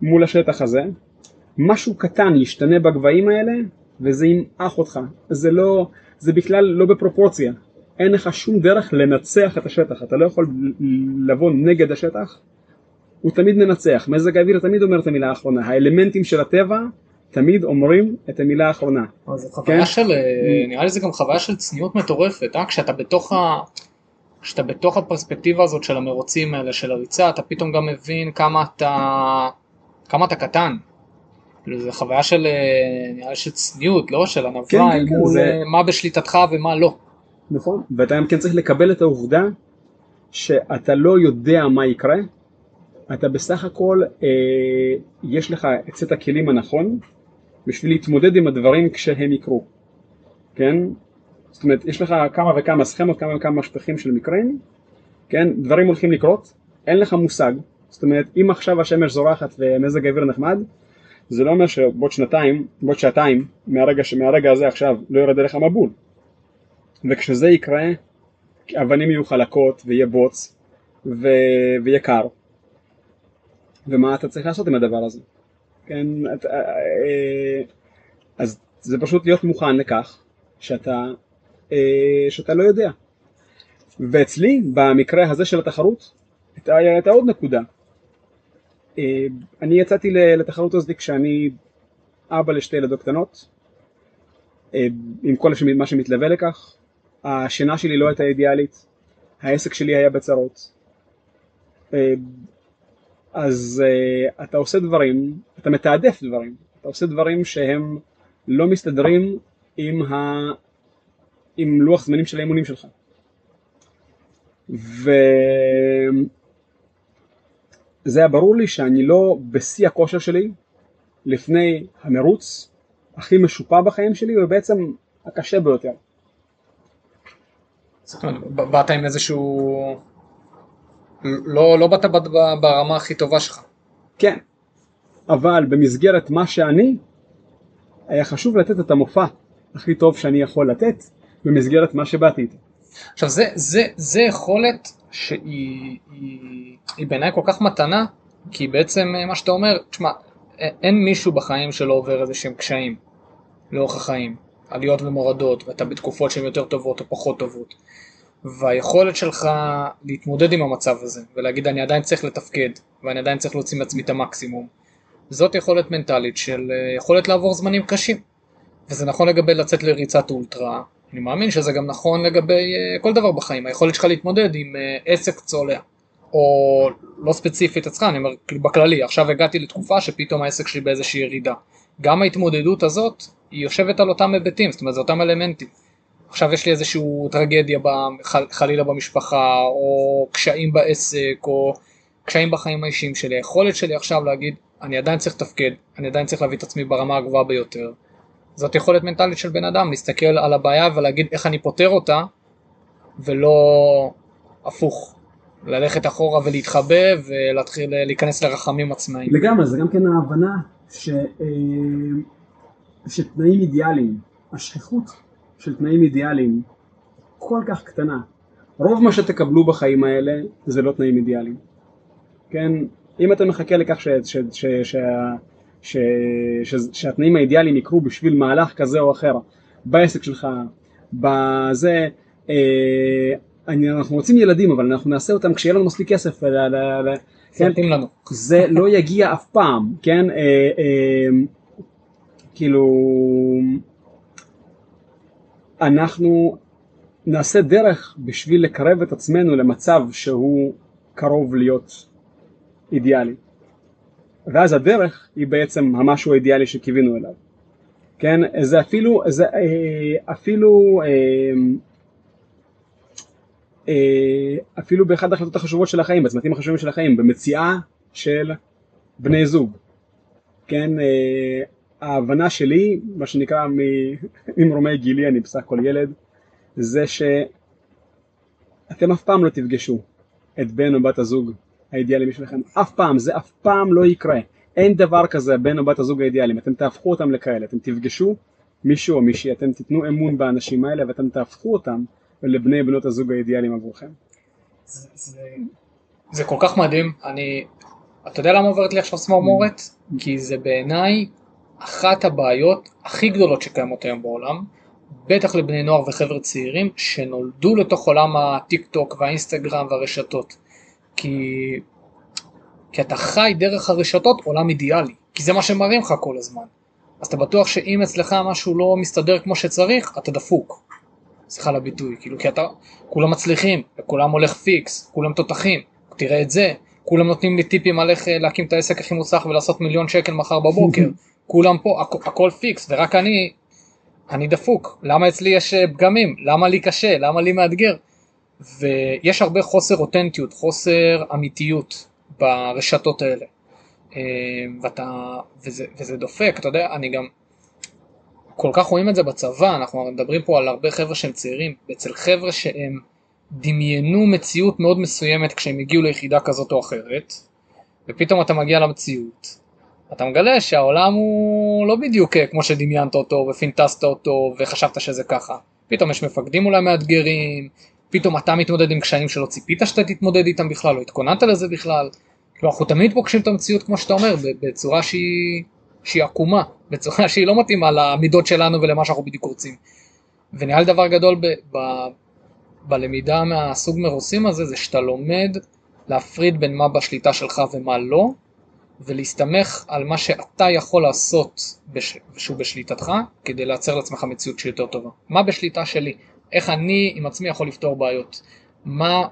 מול השטח הזה, משהו קטן ישתנה בגבהים האלה וזה ימעך אותך, זה לא, זה בכלל לא בפרופורציה, אין לך שום דרך לנצח את השטח, אתה לא יכול לבוא נגד השטח, הוא תמיד מנצח, מזג האוויר תמיד אומר את המילה האחרונה, האלמנטים של הטבע תמיד אומרים את המילה האחרונה. זו חוויה כן? של, אה, נראה לי זה גם חוויה של צניעות מטורפת, אה? כשאתה בתוך ה... כשאתה בתוך הפרספקטיבה הזאת של המרוצים האלה של הריצה, אתה פתאום גם מבין כמה אתה, כמה אתה קטן. כאילו זו חוויה של, אה, נראה לי של צניעות, לא של ענווה, כן, כן, כן, זה... מה בשליטתך ומה לא. נכון, ואתה גם כן צריך לקבל את העובדה שאתה לא יודע מה יקרה, אתה בסך הכל, אה, יש לך את סט הכלים הנכון בשביל להתמודד עם הדברים כשהם יקרו, כן? זאת אומרת, יש לך כמה וכמה סכמות, כמה וכמה שטחים של מקרים, כן? דברים הולכים לקרות, אין לך מושג, זאת אומרת, אם עכשיו השמש זורחת ומזג האוויר נחמד, זה לא אומר שבעוד שנתיים, בעוד שעתיים, מהרגע, מהרגע הזה עכשיו לא יורד עליך מבול. וכשזה יקרה, אבנים יהיו חלקות ויהיה בוץ ו... ויהיה קר. ומה אתה צריך לעשות עם הדבר הזה? כן, את, אה, אה, אז זה פשוט להיות מוכן לכך שאתה, שאתה לא יודע. ואצלי, במקרה הזה של התחרות, הייתה, עוד נקודה. אני יצאתי לתחרות הזאת כשאני אבא לשתי ילדות קטנות, עם כל מה שמתלווה לכך, השינה שלי לא הייתה אידיאלית, העסק שלי היה בצרות. אה, אז אה, אתה עושה דברים, אתה מתעדף דברים, אתה עושה דברים שהם לא מסתדרים עם. עם לוח זמנים של האימונים שלך. וזה היה ברור לי שאני לא בשיא הכושר שלי לפני המרוץ הכי משופע בחיים שלי ובעצם הקשה ביותר. זאת אומרת, באת עם איזשהו... לא, לא באת ברמה הכי טובה שלך. כן, אבל במסגרת מה שאני, היה חשוב לתת את המופע הכי טוב שאני יכול לתת במסגרת מה שבאתי איתו. עכשיו זה, זה, זה יכולת שהיא היא, היא בעיניי כל כך מתנה, כי בעצם מה שאתה אומר, תשמע, אין מישהו בחיים שלא עובר איזה שהם קשיים לאורך החיים. עליות ומורדות, ואתה בתקופות שהן יותר טובות או פחות טובות. והיכולת שלך להתמודד עם המצב הזה, ולהגיד אני עדיין צריך לתפקד, ואני עדיין צריך להוציא מעצמי את המקסימום, זאת יכולת מנטלית של אה, יכולת לעבור זמנים קשים. וזה נכון לגבי לצאת לריצת אולטרה, אני מאמין שזה גם נכון לגבי uh, כל דבר בחיים, היכולת שלך להתמודד עם uh, עסק צולע. או לא ספציפית אצלך, אני אומר בכללי, עכשיו הגעתי לתקופה שפתאום העסק שלי באיזושהי ירידה. גם ההתמודדות הזאת היא יושבת על אותם היבטים, זאת אומרת זה אותם אלמנטים. עכשיו יש לי איזושהי טרגדיה חל, חלילה במשפחה, או קשיים בעסק, או קשיים בחיים האישיים שלי. היכולת שלי עכשיו להגיד, אני עדיין צריך לתפקד, אני עדיין צריך להביא את עצמי ברמה הגבוהה ביותר. זאת יכולת מנטלית של בן אדם, להסתכל על הבעיה ולהגיד איך אני פותר אותה, ולא הפוך. ללכת אחורה ולהתחבא ולהתחיל להיכנס לרחמים עצמאיים. לגמרי, זה גם כן ההבנה ש... אה, שתנאים אידיאליים, השכיחות של תנאים אידיאליים כל כך קטנה. רוב מה שתקבלו בחיים האלה זה לא תנאים אידיאליים. כן, אם אתה מחכה לכך ש, ש, ש, ש, ש, ש, שהתנאים האידיאליים יקרו בשביל מהלך כזה או אחר בעסק שלך, בזה, אה, אני, אנחנו רוצים ילדים אבל אנחנו נעשה אותם כשיהיה לנו מספיק כסף, ל, ל, ל, כן, לנו. זה לא יגיע אף פעם, כן, אה, אה, כאילו, אנחנו נעשה דרך בשביל לקרב את עצמנו למצב שהוא קרוב להיות אידיאלי. ואז הדרך היא בעצם המשהו האידיאלי שקיווינו אליו. כן, זה אפילו, זה אה, אפילו, אה, אה, אפילו באחת ההחלטות החשובות של החיים, בצמתים החשובים של החיים, במציאה של בני זוג. כן, ההבנה שלי, מה שנקרא ממרומי גילי, אני בסך הכל ילד, זה שאתם אף פעם לא תפגשו את בן או בת הזוג האידיאליים שלכם, אף פעם, זה אף פעם לא יקרה. אין דבר כזה בן או בת הזוג האידיאליים, אתם תהפכו אותם לכאלה, אתם תפגשו מישהו או מישהי, אתם תיתנו אמון באנשים האלה ואתם תהפכו אותם לבני בנות הזוג האידיאליים עבורכם. זה, זה, זה כל כך מדהים, אני, אתה יודע למה עוברת לי עכשיו צמרמורת? Mm. כי זה בעיניי אחת הבעיות הכי גדולות שקיימות היום בעולם, בטח לבני נוער וחבר'ה צעירים שנולדו לתוך עולם הטיק טוק והאינסטגרם והרשתות. כי, כי אתה חי דרך הרשתות עולם אידיאלי, כי זה מה שמראים לך כל הזמן. אז אתה בטוח שאם אצלך משהו לא מסתדר כמו שצריך, אתה דפוק. סליחה על הביטוי, כאילו, כי אתה, כולם מצליחים, וכולם הולך פיקס, כולם תותחים, תראה את זה, כולם נותנים לי טיפים על איך אה, להקים את העסק הכי מוצלח ולעשות מיליון שקל מחר בבוקר, כולם פה, הכ- הכל פיקס, ורק אני, אני דפוק, למה אצלי יש אה, פגמים, למה לי קשה, למה לי מאתגר, ויש הרבה חוסר אותנטיות, חוסר אמיתיות ברשתות האלה, אה, ואתה, וזה, וזה דופק, אתה יודע, אני גם, כל כך רואים את זה בצבא, אנחנו מדברים פה על הרבה חבר'ה שהם צעירים, אצל חבר'ה שהם דמיינו מציאות מאוד מסוימת כשהם הגיעו ליחידה כזאת או אחרת, ופתאום אתה מגיע למציאות, אתה מגלה שהעולם הוא לא בדיוק כמו שדמיינת אותו ופינטסת אותו וחשבת שזה ככה. פתאום יש מפקדים אולי מאתגרים, פתאום אתה מתמודד עם קשיים שלא ציפית שאתה תתמודד איתם בכלל, לא התכוננת לזה בכלל. כאילו אנחנו תמיד פוגשים את המציאות כמו שאתה אומר, בצורה שהיא, שהיא עקומה, בצורה שהיא לא מתאימה למידות שלנו ולמה שאנחנו בדיוק רוצים. ונראה לי דבר גדול ב, ב, בלמידה מהסוג מרוסים הזה, זה שאתה לומד להפריד בין מה בשליטה שלך ומה לא, ולהסתמך על מה שאתה יכול לעשות בש... שהוא בשליטתך כדי לייצר לעצמך מציאות שהיא יותר טובה. מה בשליטה שלי? איך אני עם עצמי יכול לפתור בעיות? מה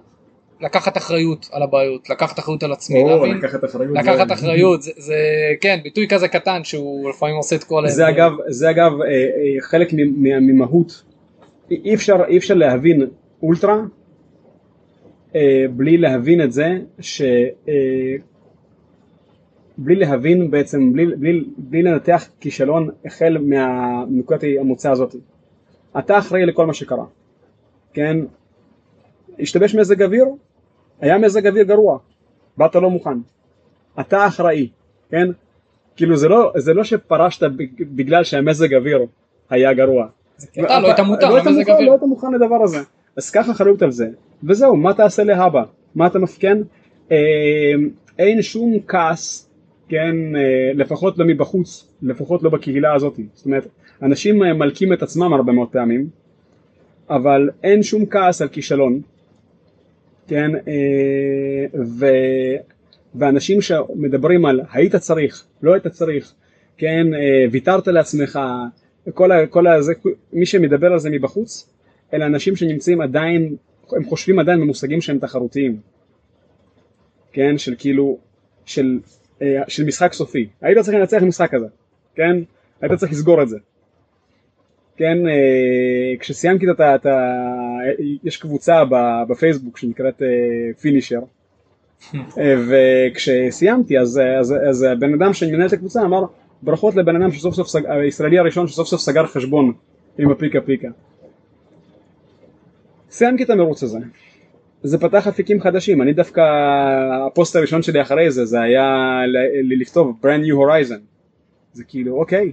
לקחת אחריות על הבעיות, לקחת אחריות על עצמי, או, להבין, לקחת אחריות, לקחת זה... אחריות, זה, זה כן ביטוי כזה קטן שהוא לפעמים עושה את כל זה אגב, זה אגב אה, אה, חלק ממהות, אי אפשר, אי אפשר להבין אולטרה אה, בלי להבין את זה ש... בלי להבין בעצם, בלי, בלי, בלי לנתח כישלון החל מנקודת המוצא הזאת. אתה אחראי לכל מה שקרה, כן? השתבש מזג אוויר, היה מזג אוויר גרוע, באת לא מוכן. אתה אחראי, כן? כאילו זה לא, זה לא שפרשת בגלל שהמזג אוויר היה גרוע. אתה לא היית מותר לא למזג אוויר. לא היית מוכן לדבר הזה. אז קח אחריות על זה, וזהו, מה תעשה להבא? מה אתה מפקן? אה, אין שום כעס כן, אה, לפחות לא מבחוץ, לפחות לא בקהילה הזאת. זאת אומרת, אנשים אה, מלקים את עצמם הרבה מאוד פעמים, אבל אין שום כעס על כישלון, כן, אה, ו... ואנשים שמדברים על היית צריך, לא היית צריך, כן, ויתרת לעצמך, כל ה... כל ה... מי שמדבר על זה מבחוץ, אלה אנשים שנמצאים עדיין, הם חושבים עדיין במושגים שהם תחרותיים, כן, של כאילו, של אה, של משחק סופי. היית צריך לנצח משחק כזה, כן? היית צריך לסגור את זה. כן, אה, כשסיימתי את ה... יש קבוצה בפייסבוק שנקראת פינישר, אה, וכשסיימתי אז, אז, אז הבן אדם שאני מנהל את הקבוצה אמר ברכות לבן אדם שסוף סוף, סג... הישראלי הראשון שסוף סוף סגר חשבון עם הפיקה פיקה. סיימתי את המרוץ הזה. זה פתח אפיקים חדשים, אני דווקא, הפוסט הראשון שלי אחרי זה, זה היה לכתוב brand new horizon, זה כאילו אוקיי,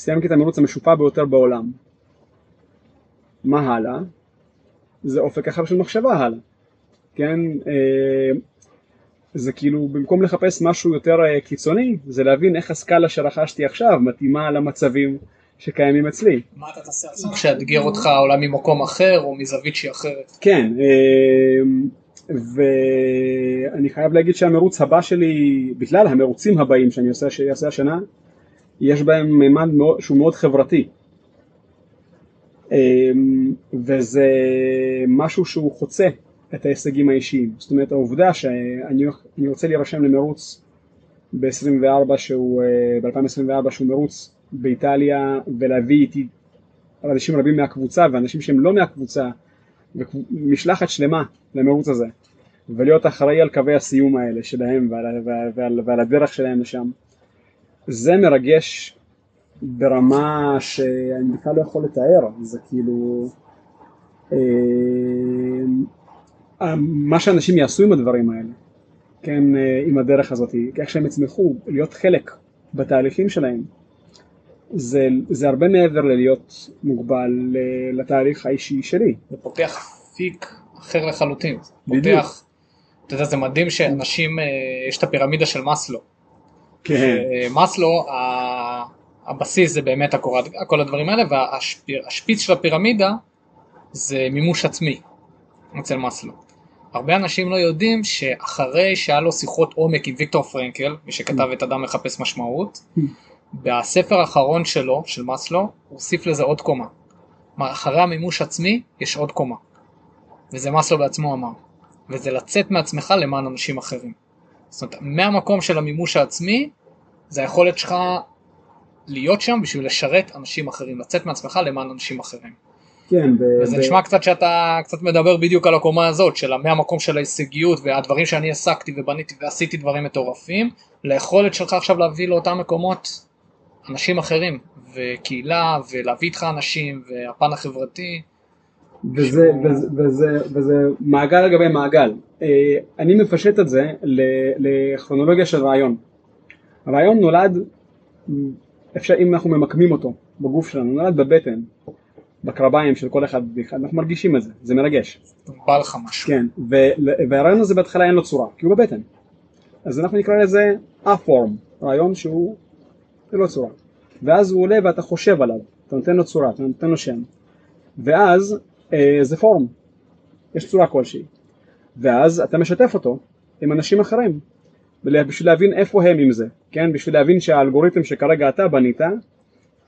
סיימתי את המרוץ המשופע ביותר בעולם, מה הלאה? זה אופק אחר של מחשבה הלאה, כן, אה, זה כאילו במקום לחפש משהו יותר אה, קיצוני זה להבין איך הסקאלה שרכשתי עכשיו מתאימה למצבים שקיימים אצלי. מה אתה תעשה עכשיו שיאתגר אותך אולי ממקום אחר או מזווית שהיא אחרת? כן, אמ, ואני חייב להגיד שהמרוץ הבא שלי, בכלל המרוצים הבאים שאני עושה, אעשה השנה, יש בהם מימד שהוא מאוד חברתי. אמ, וזה משהו שהוא חוצה את ההישגים האישיים. זאת אומרת העובדה שאני רוצה להירשם למרוץ ב-24 שהוא, אה, ב-2024 שהוא מרוץ באיטליה ולהביא איתי אנשים רבים מהקבוצה ואנשים שהם לא מהקבוצה ומשלחת שלמה למרוץ הזה ולהיות אחראי על קווי הסיום האלה שלהם ועל, ועל, ועל, ועל הדרך שלהם לשם זה מרגש ברמה שאני בכלל לא יכול לתאר זה כאילו אה, מה שאנשים יעשו עם הדברים האלה כן אה, עם הדרך הזאת איך שהם יצמחו להיות חלק בתהליכים שלהם זה, זה הרבה מעבר ללהיות מוגבל לתהליך האישי שלי. זה פותח פיק אחר לחלוטין. בדיוק. פותח, אתה יודע, זה מדהים שאנשים, אה, יש את הפירמידה של מאסלו. כן. מאסלו, הבסיס זה באמת הקורת, כל הדברים האלה, והשפיץ של הפירמידה זה מימוש עצמי אצל מאסלו. הרבה אנשים לא יודעים שאחרי שהיה לו שיחות עומק עם ויקטור פרנקל, מי שכתב את אדם מחפש משמעות, בספר האחרון שלו, של מאסלו, הוא הוסיף לזה עוד קומה. אחרי המימוש עצמי יש עוד קומה. וזה מאסלו בעצמו אמר. וזה לצאת מעצמך למען אנשים אחרים. זאת אומרת, מהמקום של המימוש העצמי, זה היכולת שלך להיות שם בשביל לשרת אנשים אחרים, לצאת מעצמך למען אנשים אחרים. כן, ב- וזה ב- נשמע קצת שאתה קצת מדבר בדיוק על הקומה הזאת, של מהמקום של ההישגיות והדברים שאני עסקתי ובניתי ועשיתי דברים מטורפים, ליכולת שלך עכשיו להביא לאותם מקומות אנשים אחרים, וקהילה, ולהביא איתך אנשים, והפן החברתי. וזה. וזה, וזה, וזה מעגל לגבי מעגל. אה, אני מפשט את זה לכרונולוגיה של רעיון. הרעיון נולד, אפשר, אם אנחנו ממקמים אותו בגוף שלנו, נולד בבטן, בקרביים של כל אחד ואחד, אנחנו מרגישים את זה, זה מרגש. בא לך משהו. כן, והרעיון הזה בהתחלה אין לו צורה, כי הוא בבטן. אז אנחנו נקרא לזה א-פורם, רעיון שהוא ללא צורה. ואז הוא עולה ואתה חושב עליו, אתה נותן לו צורה, אתה נותן לו שם. ואז זה פורום, יש צורה כלשהי. ואז אתה משתף אותו עם אנשים אחרים, בשביל להבין איפה הם עם זה, כן? בשביל להבין שהאלגוריתם שכרגע אתה בנית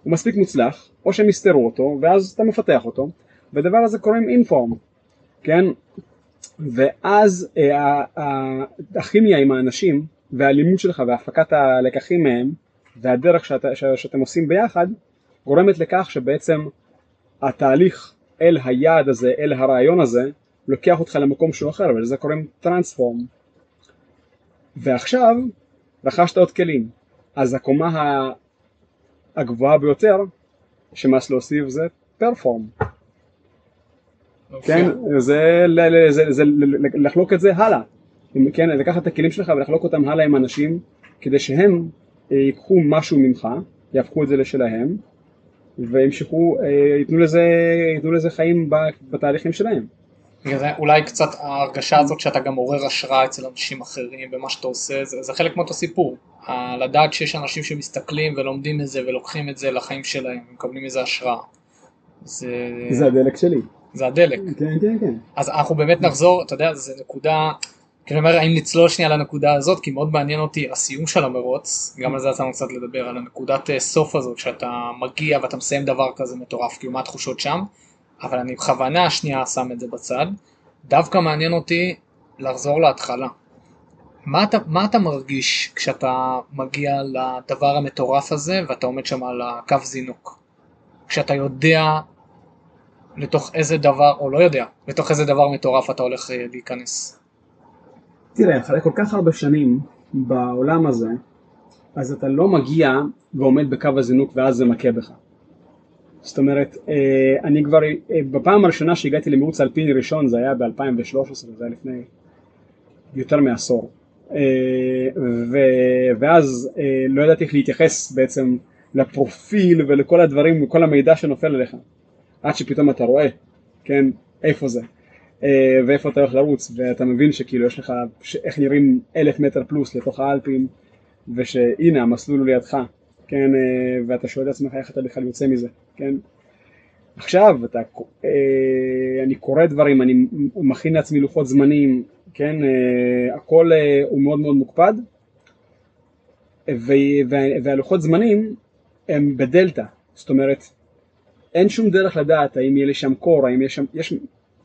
הוא מספיק מוצלח, או שהם יסתרו אותו, ואז אתה מפתח אותו, והדבר הזה קוראים אינפורם, כן? ואז אה, הכימיה עם האנשים והלימוד שלך והפקת הלקחים מהם והדרך שאתה, ש, שאתם עושים ביחד גורמת לכך שבעצם התהליך אל היעד הזה, אל הרעיון הזה, לוקח אותך למקום שהוא אחר, ולזה קוראים טרנספורם. ועכשיו רכשת עוד כלים, אז הקומה הגבוהה ביותר שמס להוסיף זה פרפורם. כן, זה, זה, זה, זה לחלוק את זה הלאה, כן, לקחת את הכלים שלך ולחלוק אותם הלאה עם אנשים כדי שהם ייקחו משהו ממך, יהפכו את זה לשלהם, וימשכו, אה, ייתנו לזה, ייתנו לזה חיים בתהליכים שלהם. זה אולי קצת ההרגשה הזאת שאתה גם עורר השראה אצל אנשים אחרים במה שאתה עושה, זה, זה חלק מאותו סיפור. לדעת שיש אנשים שמסתכלים ולומדים את זה ולוקחים את זה לחיים שלהם ומקבלים איזה השראה. זה... זה הדלק שלי. זה הדלק. כן, כן, כן. אז אנחנו באמת נחזור, אתה יודע, זו נקודה כי אני אומר, האם נצלול שנייה לנקודה הזאת, כי מאוד מעניין אותי הסיום של המרוץ, גם על זה יצאנו קצת לדבר, על הנקודת אה, סוף הזאת, שאתה מגיע ואתה מסיים דבר כזה מטורף, כאילו מה התחושות שם, אבל אני בכוונה שנייה שם את זה בצד, דווקא מעניין אותי לחזור להתחלה. מה אתה, מה אתה מרגיש כשאתה מגיע לדבר המטורף הזה ואתה עומד שם על הקו זינוק? כשאתה יודע לתוך איזה דבר, או לא יודע, לתוך איזה דבר מטורף אתה הולך אה, להיכנס. תראה, אחרי כל כך הרבה שנים בעולם הזה, אז אתה לא מגיע ועומד בקו הזינוק ואז זה מכה בך. זאת אומרת, אה, אני כבר, אה, בפעם הראשונה שהגעתי למירוץ אלפיני ראשון זה היה ב-2013, זה היה לפני יותר מעשור. אה, ואז לא ידעתי איך להתייחס בעצם לפרופיל ולכל הדברים, וכל המידע שנופל עליך. עד שפתאום אתה רואה, כן, איפה זה. אה, ואיפה אתה הולך לרוץ, ואתה מבין שכאילו יש לך, איך נראים אלף מטר פלוס לתוך האלפים, ושהנה המסלול הוא לידך, כן, אה, ואתה שואל את עצמך איך אתה בכלל יוצא מזה, כן. עכשיו אתה, אני קורא דברים, אני מכין לעצמי לוחות זמנים, כן, הכל הוא מאוד מאוד מוקפד, והלוחות זמנים הם בדלתא, זאת אומרת אין שום דרך לדעת האם יהיה לי שם קור, האם יש שם, יש,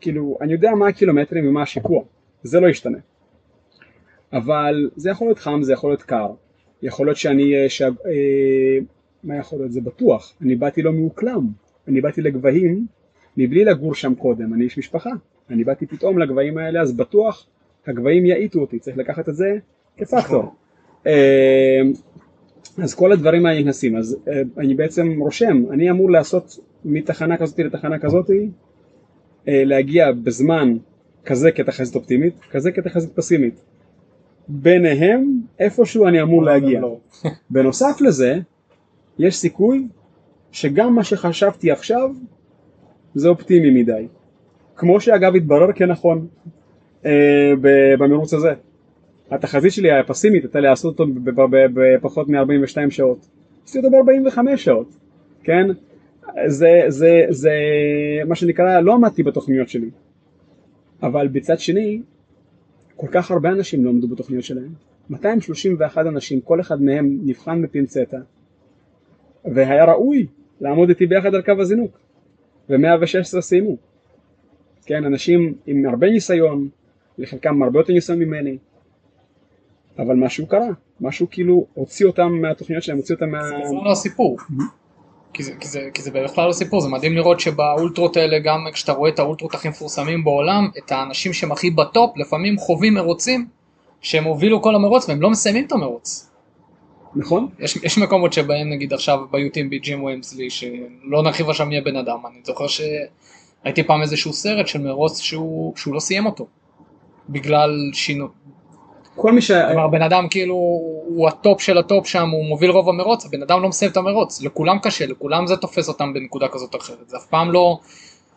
כאילו, אני יודע מה הקילומטרים ומה השיפוע, זה לא ישתנה. אבל זה יכול להיות חם, זה יכול להיות קר, יכול להיות שאני, אה, ש... אה, מה יכול להיות? זה בטוח, אני באתי לא מאוקלם, אני באתי לגבהים מבלי לגור שם קודם, אני איש משפחה, אני באתי פתאום לגבהים האלה, אז בטוח הגבהים יאיטו אותי, צריך לקחת את זה כפקטור. נכון. אה, אז כל הדברים האלה נכנסים, אז אני בעצם רושם, אני אמור לעשות מתחנה כזאת לתחנה כזאת, להגיע בזמן כזה כתחזית אופטימית, כזה כתחזית פסימית. ביניהם איפשהו אני אמור להגיע. לא. בנוסף לזה, יש סיכוי שגם מה שחשבתי עכשיו זה אופטימי מדי. כמו שאגב התברר כנכון אה, במרוץ הזה. התחזית שלי היה פסימית, הייתה לעשות אותו בפחות מ-42 שעות. עשיתי אותו ב-45 שעות, כן? זה, זה, זה מה שנקרא, לא עמדתי בתוכניות שלי. אבל בצד שני, כל כך הרבה אנשים לא עמדו בתוכניות שלהם. 231 אנשים, כל אחד מהם נבחן בפינצטה, והיה ראוי לעמוד איתי ביחד על קו הזינוק, ו-116 סיימו. כן, אנשים עם הרבה ניסיון, לחלקם הרבה יותר ניסיון ממני, אבל משהו קרה, משהו כאילו הוציא אותם מהתוכניות שלהם, הוציא אותם מה... זה לא הסיפור. כי זה, כי, זה, כי זה בכלל לא סיפור, זה מדהים לראות שבאולטרות האלה, גם כשאתה רואה את האולטרות הכי מפורסמים בעולם, את האנשים שהם הכי בטופ, לפעמים חווים מרוצים, שהם הובילו כל המרוץ והם לא מסיימים את המרוץ. נכון. יש, יש מקומות שבהם נגיד עכשיו ביוטים בג'ים ווימסלי, שלא נרחיב עכשיו מי הבן אדם, אני זוכר שראיתי פעם איזשהו סרט של מרוץ שהוא, שהוא לא סיים אותו. בגלל שינוי, כל מי ש... כלומר בן אדם כאילו הוא הטופ של הטופ שם הוא מוביל רוב המרוץ הבן אדם לא מסיים את המרוץ. לכולם קשה לכולם זה תופס אותם בנקודה כזאת או אחרת. זה אף פעם לא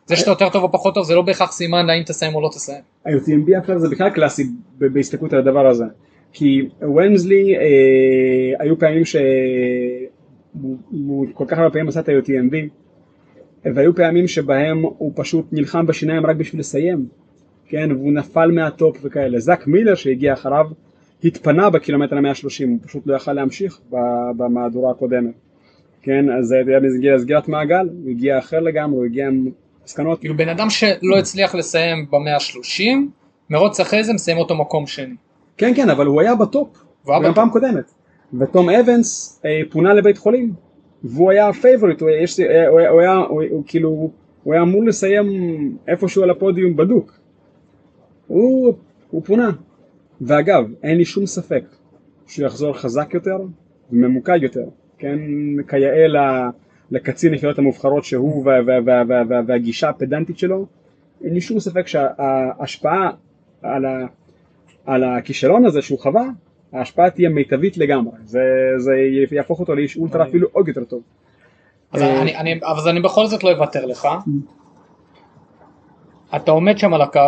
זה שאתה יותר טוב או פחות טוב זה לא בהכרח סימן להאם תסיים או לא תסיים. ה-UTMB עכשיו זה בכלל קלאסי בהסתכלות על הדבר הזה. כי וולמסלי אה, היו פעמים שהוא כל כך הרבה פעמים עשה את ה-UTMB והיו פעמים שבהם הוא פשוט נלחם בשיניים רק בשביל לסיים כן, והוא נפל מהטופ וכאלה. זאק מילר שהגיע אחריו התפנה בקילומטר ה-130, הוא פשוט לא יכל להמשיך במהדורה הקודמת. כן, אז זה היה סגירת מעגל, הוא הגיע אחר לגמרי, הוא הגיע עם מסקנות. כאילו בן אדם שלא הצליח לסיים ב-130, מרוץ אחרי זה מסיים אותו מקום שני. כן, כן, אבל הוא היה בטופ, הוא היה בפעם קודמת. ותום אבנס אה, פונה לבית חולים, והוא היה favorite, הוא, הוא, הוא, הוא, היה, הוא, הוא, כאילו, הוא היה אמור לסיים איפשהו על הפודיום בדוק. הוא, הוא פונה. ואגב, אין לי שום ספק שהוא יחזור חזק יותר וממוקד יותר, כן, כיאה לקצין היחידות המובחרות שהוא וה, וה, וה, וה, וה, והגישה הפדנטית שלו, אין לי שום ספק שההשפעה על, ה, על הכישלון הזה שהוא חווה, ההשפעה תהיה מיטבית לגמרי, זה, זה יהפוך אותו לאיש אולטרה אפילו עוד יותר טוב. אז אני, אני, אז אני בכל זאת לא אוותר לך. אתה עומד שם על הקו,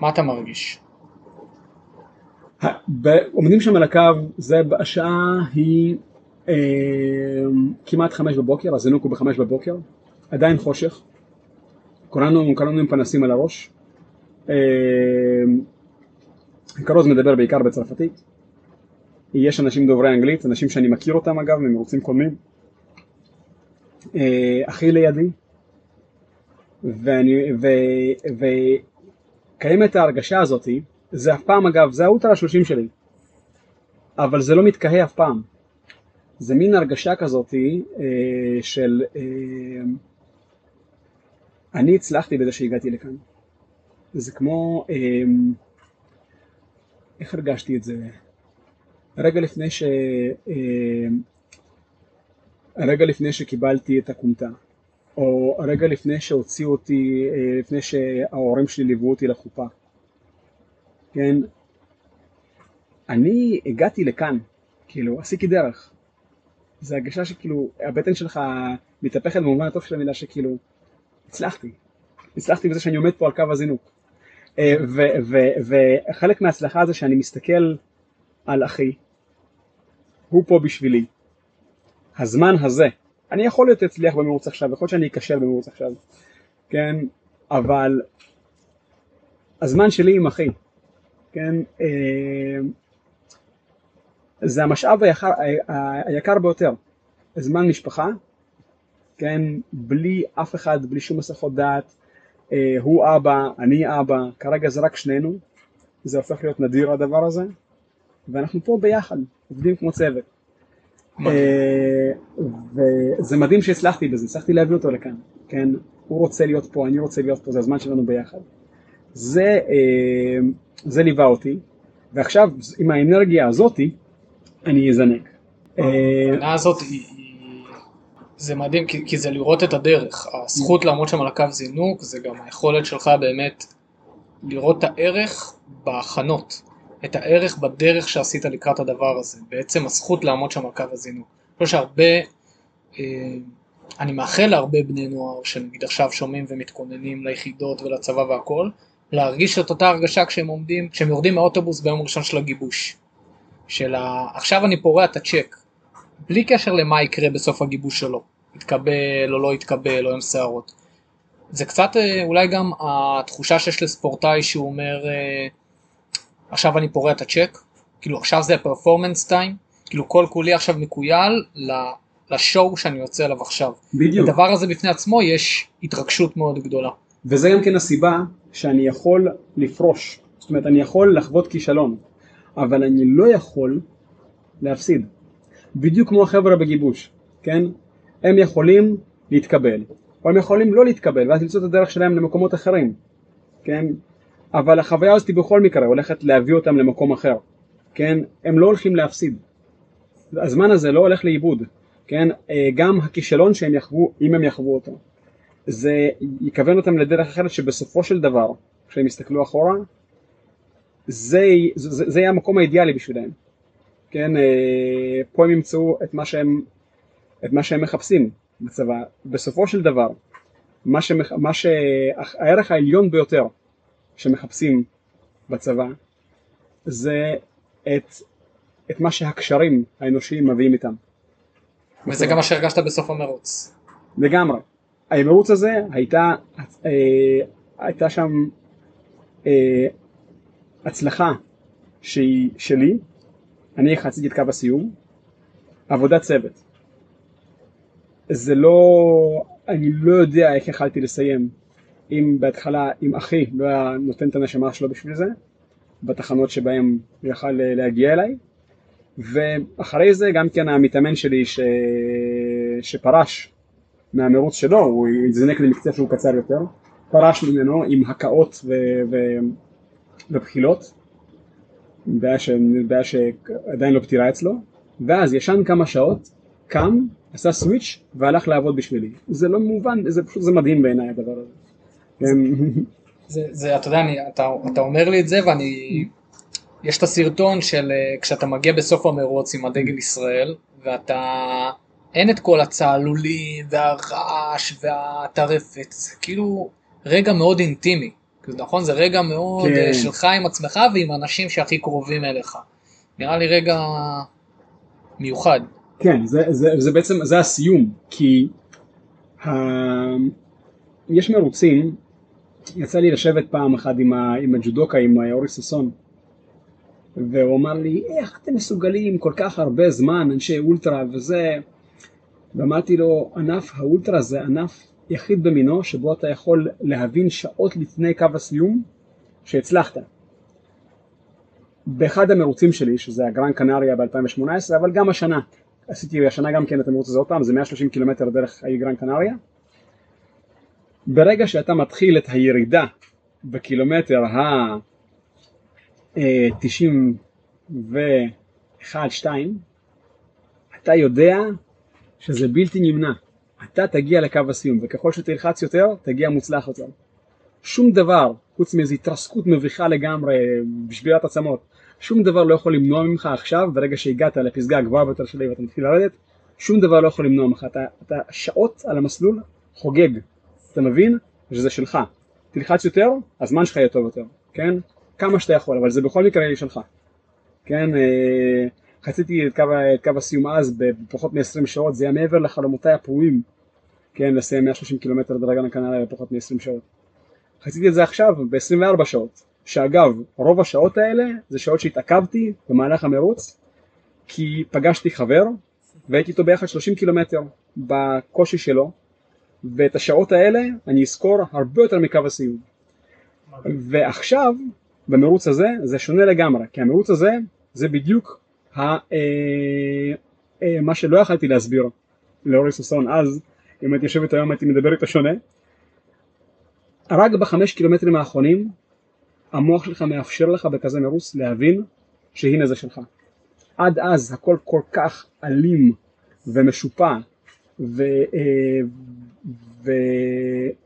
מה אתה מרגיש? עומדים שם על הקו, זה השעה היא אה, כמעט חמש בבוקר, הזינוק הוא בחמש בבוקר, עדיין חושך, כולנו, כולנו עם פנסים על הראש, אה, כרוז מדבר בעיקר בצרפתית, יש אנשים דוברי אנגלית, אנשים שאני מכיר אותם אגב, ממרוצים קודמים, אה, אחי לידי, ואני, ו, ו, קיימת ההרגשה הזאתי, זה אף פעם אגב, זה האולטרה השלושים שלי, אבל זה לא מתקהה אף פעם. זה מין הרגשה כזאתי אה, של אה, אני הצלחתי בזה שהגעתי לכאן. זה כמו, אה, איך הרגשתי את זה? רגע לפני ש... אה, רגע לפני שקיבלתי את הכומתה. או רגע לפני שהוציאו אותי, אה, לפני שההורים שלי ליוו אותי לחופה. כן, אני הגעתי לכאן, כאילו, עשיתי דרך. זו הרגשה שכאילו, הבטן שלך מתהפכת במובן הטוב של המילה שכאילו, הצלחתי. הצלחתי בזה שאני עומד פה על קו הזינוק. אה, וחלק מההצלחה זה שאני מסתכל על אחי, הוא פה בשבילי. הזמן הזה, אני יכול להיות אצליח במרוץ עכשיו, יכול להיות שאני אכשל במרוץ עכשיו, כן, אבל הזמן שלי עם אחי, כן, אה, זה המשאב היקר, היקר ביותר, זמן משפחה, כן, בלי אף אחד, בלי שום מסכות דעת, אה, הוא אבא, אני אבא, כרגע זה רק שנינו, זה הופך להיות נדיר הדבר הזה, ואנחנו פה ביחד, עובדים כמו צוות. אה, וזה מדהים שהצלחתי בזה, הצלחתי להביא אותו לכאן, כן, הוא רוצה להיות פה, אני רוצה להיות פה, זה הזמן שלנו ביחד. זה, אה, זה ליווה אותי, ועכשיו עם האנרגיה הזאתי אני אזנק. העונה הזאת היא, זה מדהים כי, כי זה לראות את הדרך, הזכות לעמוד שם על הקו זינוק זה גם היכולת שלך באמת לראות את הערך בהכנות, את הערך בדרך שעשית לקראת הדבר הזה, בעצם הזכות לעמוד שם על קו הזינוק. אני חושב שהרבה, אה, אני מאחל להרבה בני נוער שנגיד עכשיו שומעים ומתכוננים ליחידות ולצבא והכל, להרגיש את אותה הרגשה כשהם עומדים, כשהם יורדים מהאוטובוס ביום הראשון של הגיבוש. של ה... עכשיו אני פורע את הצ'ק, בלי קשר למה יקרה בסוף הגיבוש שלו, יתקבל או לא יתקבל או עם שערות. זה קצת אה, אולי גם התחושה שיש לספורטאי שהוא אומר אה, עכשיו אני פורע את הצ'ק, כאילו עכשיו זה הפרפורמנס טיים, כאילו כל כולי עכשיו מקוייל לשואו שאני יוצא אליו עכשיו. בדיוק. הדבר הזה בפני עצמו יש התרגשות מאוד גדולה. וזה גם כן הסיבה שאני יכול לפרוש, זאת אומרת אני יכול לחוות כישלון, אבל אני לא יכול להפסיד. בדיוק כמו החבר'ה בגיבוש, כן? הם יכולים להתקבל, או הם יכולים לא להתקבל ואז למצוא את הדרך שלהם למקומות אחרים, כן? אבל החוויה הזאת בכל מקרה הולכת להביא אותם למקום אחר, כן? הם לא הולכים להפסיד. הזמן הזה לא הולך לאיבוד, כן? אה, גם הכישלון שהם יחוו, אם הם יחוו אותו, זה יכוון אותם לדרך אחרת שבסופו של דבר, כשהם יסתכלו אחורה, זה, זה, זה יהיה המקום האידיאלי בשבילם. כן, אה, פה הם ימצאו את מה שהם, את מה שהם מחפשים בצבא. בסופו של דבר, מה, שמח, מה שהערך העליון ביותר שמחפשים בצבא זה את, את מה שהקשרים האנושיים מביאים איתם. וזה גם מה שהרגשת בסוף המרוץ. לגמרי. המרוץ הזה הייתה, אה, הייתה שם אה, הצלחה שהיא שלי, אני חציתי את קו הסיום, עבודת צוות. זה לא, אני לא יודע איך יכלתי לסיים אם בהתחלה, אם אחי לא היה נותן את הנשמה שלו בשביל זה, בתחנות שבהם הוא יכל להגיע אליי, ואחרי זה גם כן המתאמן שלי ש... שפרש מהמרוץ שלו, הוא הזנק למקצה שהוא קצר יותר, פרש ממנו עם הקאות ו... ו... ובחילות, בעיה, ש... בעיה שעדיין לא פתירה אצלו, ואז ישן כמה שעות, קם, עשה סוויץ' והלך לעבוד בשבילי. זה לא מובן, זה פשוט, זה מדהים בעיניי הדבר הזה. זה, זה, אתה יודע, אני, אתה, אתה אומר לי את זה ואני, יש את הסרטון של אה, כשאתה מגיע בסוף המרוץ עם הדגל ישראל, ואתה, אין את כל הצהלולים והרעש והטרפת, זה כאילו רגע מאוד אינטימי. נכון? זה רגע מאוד כן. אה, שלך עם עצמך ועם האנשים שהכי קרובים אליך. נראה לי רגע מיוחד. כן, זה, זה, זה בעצם, זה הסיום, כי ה... יש מרוצים, יצא לי לשבת פעם אחת עם, ה... עם הג'ודוקה, עם אורי ששון, והוא אמר לי, איך אתם מסוגלים כל כך הרבה זמן, אנשי אולטרה וזה, ואמרתי לו, ענף האולטרה זה ענף יחיד במינו שבו אתה יכול להבין שעות לפני קו הסיום שהצלחת. באחד המרוצים שלי, שזה הגרן קנריה ב-2018, אבל גם השנה, עשיתי השנה גם כן את המרוץ הזה עוד פעם, זה 130 קילומטר דרך האי גרן קנריה. ברגע שאתה מתחיל את הירידה בקילומטר ה-91-2, אתה יודע שזה בלתי נמנע. אתה תגיע לקו הסיום, וככל שתלחץ יותר, תגיע מוצלח יותר. שום דבר, חוץ מאיזו התרסקות מביכה לגמרי, בשבילת עצמות, שום דבר לא יכול למנוע ממך עכשיו, ברגע שהגעת לפסגה הגבוהה ביותר שלי ואתה מתחיל לרדת, שום דבר לא יכול למנוע ממך, אתה, אתה שעות על המסלול חוגג, אתה מבין שזה שלך. תלחץ יותר, הזמן שלך יהיה טוב יותר, כן? כמה שאתה יכול, אבל זה בכל מקרה יהיה שלך, כן? אה, חציתי את קו, את קו הסיום אז בפחות מ-20 שעות, זה היה מעבר לחלומותיי הפרועים, כן? לסיים 130 קילומטר דרגה לקנריה בפחות מ-20 שעות. חציתי את זה עכשיו ב-24 שעות, שאגב, רוב השעות האלה זה שעות שהתעכבתי במהלך המרוץ, כי פגשתי חבר והייתי איתו ביחד 30 קילומטר בקושי שלו, ואת השעות האלה אני אזכור הרבה יותר מקו הסיום. ועכשיו, במרוץ הזה, זה שונה לגמרי, כי המרוץ הזה זה בדיוק ה, אה, אה, מה שלא יכלתי להסביר לאורי ששון אז, אם הייתי יושבת היום הייתי מדבר איתו שונה. רק בחמש קילומטרים האחרונים המוח שלך מאפשר לך בכזה מרוץ להבין שהנה זה שלך. עד אז הכל כל כך אלים ומשופע ו, אה,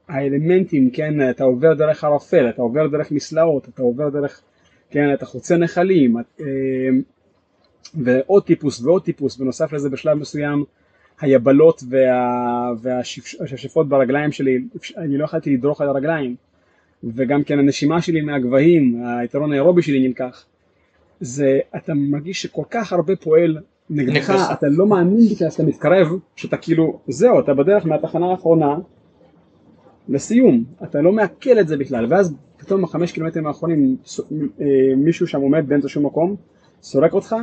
והאלמנטים, כן, אתה עובר דרך ערפל, אתה עובר דרך מסלעות, אתה עובר דרך, כן, אתה חוצה נחלים אה, ועוד טיפוס ועוד טיפוס, בנוסף לזה בשלב מסוים היבלות וה, והשפשפות ברגליים שלי, אני לא יכולתי לדרוך על הרגליים וגם כן הנשימה שלי מהגבהים, היתרון האירובי שלי נלקח זה, אתה מרגיש שכל כך הרבה פועל נגדך, אתה לא מאמין בכלל שאתה מתקרב, שאתה כאילו, זהו, אתה בדרך מהתחנה האחרונה לסיום, אתה לא מעכל את זה בכלל, ואז פתאום בחמש קילומטרים האחרונים אה, מישהו שם עומד באמצע שום מקום, סורק אותך,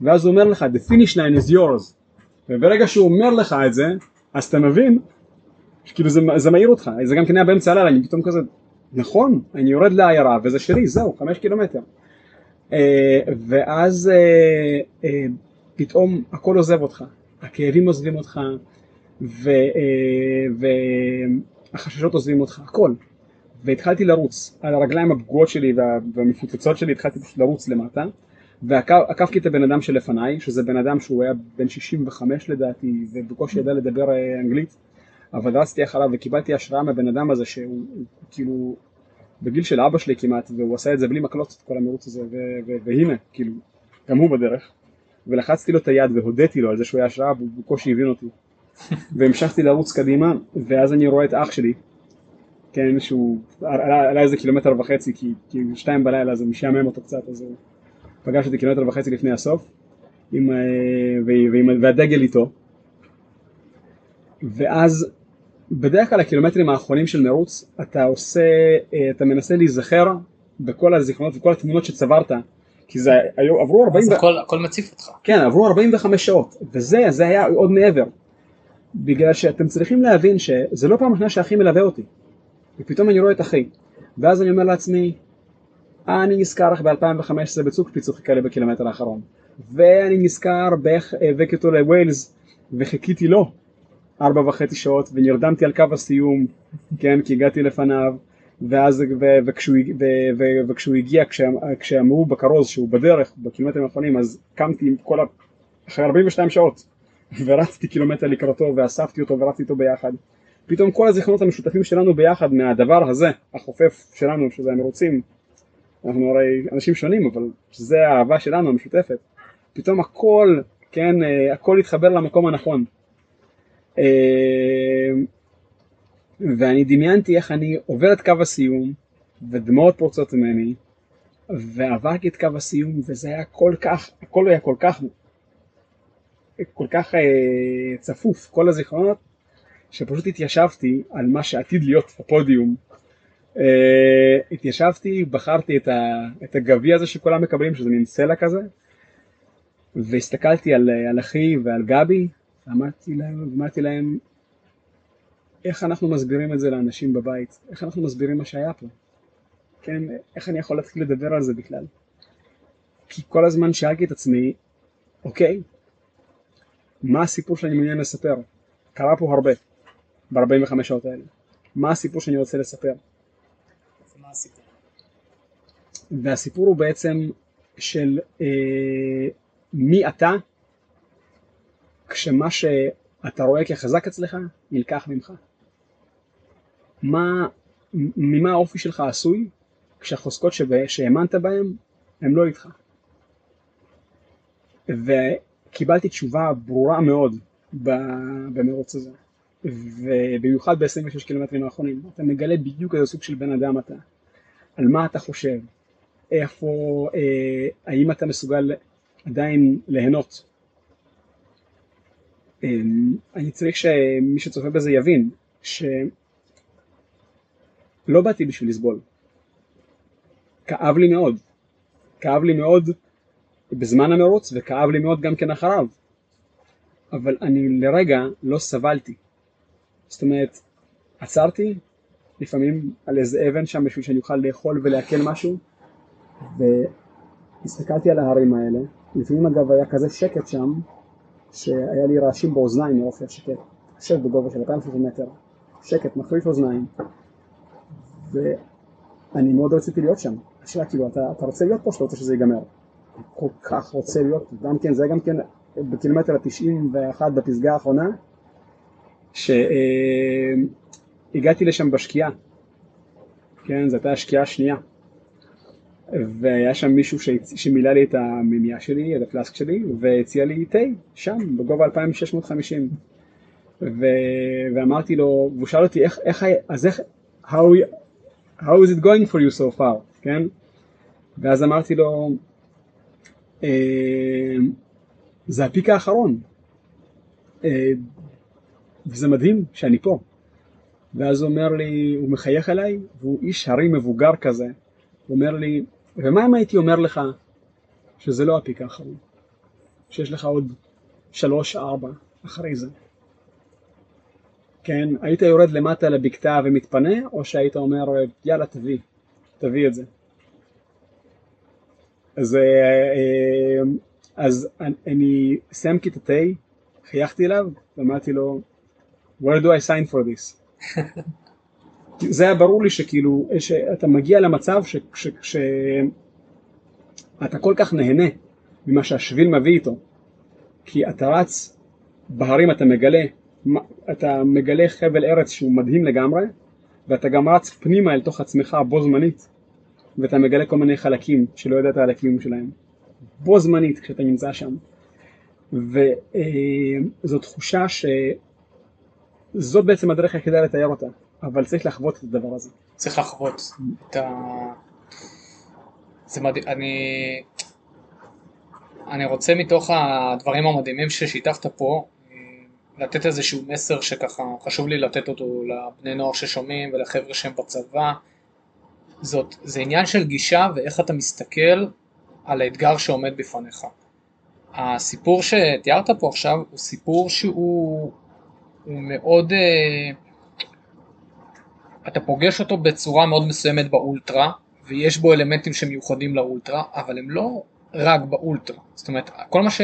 ואז הוא אומר לך, the finish line is yours, וברגע שהוא אומר לך את זה, אז אתה מבין, כאילו זה, זה מעיר אותך, זה גם כן היה באמצע הלילה, אני פתאום כזה, נכון, אני יורד לעיירה וזה שלי, זהו, חמש קילומטר. אה, ואז אה, פתאום הכל עוזב אותך, הכאבים עוזבים אותך והחששות עוזבים אותך, הכל. והתחלתי לרוץ על הרגליים הפגועות שלי והמפוצצות שלי, התחלתי פשוט לרוץ למטה ועקפתי את הבן אדם שלפניי, שזה בן אדם שהוא היה בן 65 לדעתי ובקושי ידע לדבר אנגלית, אבל רצתי אחריו וקיבלתי השראה מהבן אדם הזה שהוא כאילו בגיל של אבא שלי כמעט, והוא עשה את זה בלי מקלות, את כל המרוץ הזה, והנה, כאילו, גם הוא בדרך. ולחצתי לו את היד והודיתי לו על זה שהוא היה השראה, והוא בקושי הבין אותי. והמשכתי לרוץ קדימה, ואז אני רואה את אח שלי, כן, שהוא עלה, עלה איזה קילומטר וחצי, כי, כי שתיים בלילה זה משעמם אותו קצת, אז הוא פגש אותי קילומטר וחצי לפני הסוף, עם, אה, ועם, והדגל איתו. ואז בדרך כלל הקילומטרים האחרונים של מרוץ אתה עושה, אה, אתה מנסה להיזכר בכל הזיכרונות וכל התמונות שצברת כי זה היו, עברו 40... אז הכל, הכל מציף אותך. כן, עברו 45 שעות וזה, זה היה עוד מעבר. בגלל שאתם צריכים להבין שזה לא פעם ראשונה שאחי מלווה אותי ופתאום אני רואה את אחי ואז אני אומר לעצמי אה, אני נזכר איך ב-2015 בצוק פיצו חיכה לי בקילומטר האחרון. ואני נזכר באיך הבאתי אותו לווילס וחיכיתי לו ארבע וחצי שעות ונרדמתי על קו הסיום, כן, כי הגעתי לפניו, ואז, ו, וכשהוא, ו, ו, וכשהוא הגיע, כשאמרו בכרוז שהוא בדרך, בקילומטרים האחרונים, אז קמתי עם כל ה... אחרי 42 שעות, ורצתי קילומטר לקראתו, ואספתי אותו ורצתי איתו ביחד. פתאום כל הזיכרונות המשותפים שלנו ביחד מהדבר הזה, החופף שלנו, שזה המרוצים, אנחנו הרי אנשים שונים, אבל זה האהבה שלנו המשותפת, פתאום הכל, כן, אה, הכל התחבר למקום הנכון. ואני דמיינתי איך אני עובר את קו הסיום ודמעות פורצות ממני ועברתי את קו הסיום וזה היה כל כך, הכל היה כל כך, כל כך אה, צפוף, כל הזיכרונות, שפשוט התיישבתי על מה שעתיד להיות הפודיום. אה, התיישבתי, בחרתי את, את הגביע הזה שכולם מקבלים, שזה מין סלע כזה, והסתכלתי על, על אחי ועל גבי, אמרתי להם, אמרתי להם איך אנחנו מסבירים את זה לאנשים בבית, איך אנחנו מסבירים מה שהיה פה, כן, איך אני יכול להתחיל לדבר על זה בכלל, כי כל הזמן שאלתי את עצמי, אוקיי, מה הסיפור שאני מעוניין לספר, קרה פה הרבה, ב-45 שעות האלה, מה הסיפור שאני רוצה לספר, הסיפור? והסיפור הוא בעצם של אה, מי אתה כשמה שאתה רואה כחזק אצלך נלקח ממך? מה, ממה האופי שלך עשוי כשהחוזקות שהאמנת בהם הם לא איתך? וקיבלתי תשובה ברורה מאוד במרוץ הזה. ובמיוחד ב-26 קילומטרים האחרונים, אתה מגלה בדיוק איזה סוג של בן אדם אתה, על מה אתה חושב, איפה, אה, האם אתה מסוגל עדיין ליהנות. אה, אני צריך שמי שצופה בזה יבין שלא באתי בשביל לסבול. כאב לי מאוד. כאב לי מאוד בזמן המרוץ וכאב לי מאוד גם כן אחריו. אבל אני לרגע לא סבלתי. זאת אומרת, עצרתי לפעמים על איזה אבן שם בשביל שאני אוכל לאכול ולעכל משהו והסתכלתי על ההרים האלה, לפעמים אגב היה כזה שקט שם שהיה לי רעשים באוזניים מרופי השקט, יושב בגובה של 230 מטר, שקט, מחריף אוזניים ואני מאוד רציתי להיות שם, השאלה כאילו אתה, אתה רוצה להיות פה שאתה רוצה שזה ייגמר, כל כך רוצה להיות, גם כן זה גם כן בקילומטר ה-91 בפסגה האחרונה שהגעתי לשם בשקיעה, כן, זו הייתה השקיעה השנייה. והיה שם מישהו שמילא לי את המימייה שלי, את הפלאסק שלי, והציע לי תה שם בגובה 2650 ו... ואמרתי לו, והוא שאל אותי איך, איך, אז איך, how, how is it going for you so far, כן? ואז אמרתי לו, אה, זה הפיק האחרון, אה, וזה מדהים שאני פה. ואז הוא אומר לי, הוא מחייך אליי, והוא איש הרי מבוגר כזה, הוא אומר לי, ומה אם הייתי אומר לך שזה לא הפיק האחרון, שיש לך עוד שלוש ארבע אחרי זה? כן, היית יורד למטה לבקתה ומתפנה, או שהיית אומר יאללה תביא, תביא את זה. אז, אה, אה, אז אני סיימתי את התה, חייכתי אליו ואמרתי לו where do I sign for this? זה היה ברור לי שכאילו, שאתה מגיע למצב שאתה כל כך נהנה ממה שהשביל מביא איתו, כי אתה רץ בהרים, אתה מגלה, אתה מגלה חבל ארץ שהוא מדהים לגמרי, ואתה גם רץ פנימה אל תוך עצמך בו זמנית, ואתה מגלה כל מיני חלקים שלא ידעת על הקיום שלהם, בו זמנית כשאתה נמצא שם. וזו תחושה שזאת בעצם הדרך היחידה לתאר אותה. אבל צריך לחוות את הדבר הזה. צריך לחוות את ה... זה מדהים, אני... אני רוצה מתוך הדברים המדהימים ששיתפת פה, לתת איזשהו מסר שככה חשוב לי לתת אותו לבני נוער ששומעים ולחבר'ה שהם בצבא. זאת, זה עניין של גישה ואיך אתה מסתכל על האתגר שעומד בפניך. הסיפור שתיארת פה עכשיו הוא סיפור שהוא מאוד... אה, אתה פוגש אותו בצורה מאוד מסוימת באולטרה, ויש בו אלמנטים שמיוחדים לאולטרה, אבל הם לא רק באולטרה. זאת אומרת, כל מה ש...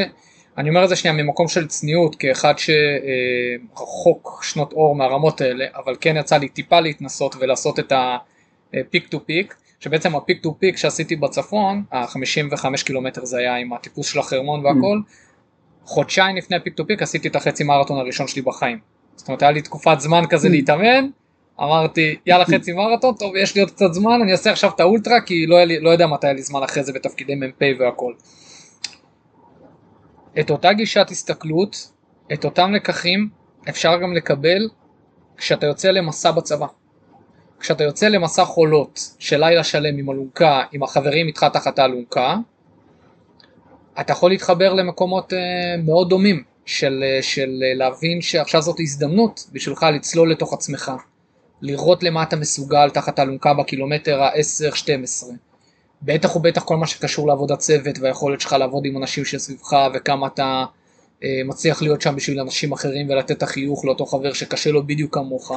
אני אומר את זה שנייה ממקום של צניעות, כאחד שרחוק שנות אור מהרמות האלה, אבל כן יצא לי טיפה להתנסות ולעשות את ה Peak to Peak, שבעצם ה Peak to Peak שעשיתי בצפון, ה-55 קילומטר זה היה עם הטיפוס של החרמון והכל, mm. חודשיים לפני ה Peak to Peak עשיתי את החצי מרתון הראשון שלי בחיים. זאת אומרת, היה לי תקופת זמן כזה mm. להתאמן. אמרתי יאללה חצי מרתון טוב יש לי עוד קצת זמן אני אעשה עכשיו את האולטרה כי לא, לי, לא יודע מתי היה לי זמן אחרי זה בתפקידי מ"פ והכל. את אותה גישת הסתכלות את אותם לקחים אפשר גם לקבל כשאתה יוצא למסע בצבא. כשאתה יוצא למסע חולות של לילה שלם עם אלונקה עם החברים איתך תחת האלונקה אתה יכול להתחבר למקומות uh, מאוד דומים של, uh, של uh, להבין שעכשיו זאת הזדמנות בשבילך לצלול לתוך עצמך. לראות למה אתה מסוגל תחת האלונקה בקילומטר ה-10-12. בטח ובטח כל מה שקשור לעבודת צוות והיכולת שלך לעבוד עם אנשים שסביבך וכמה אתה אה, מצליח להיות שם בשביל אנשים אחרים ולתת את החיוך לאותו חבר שקשה לו בדיוק כמוך.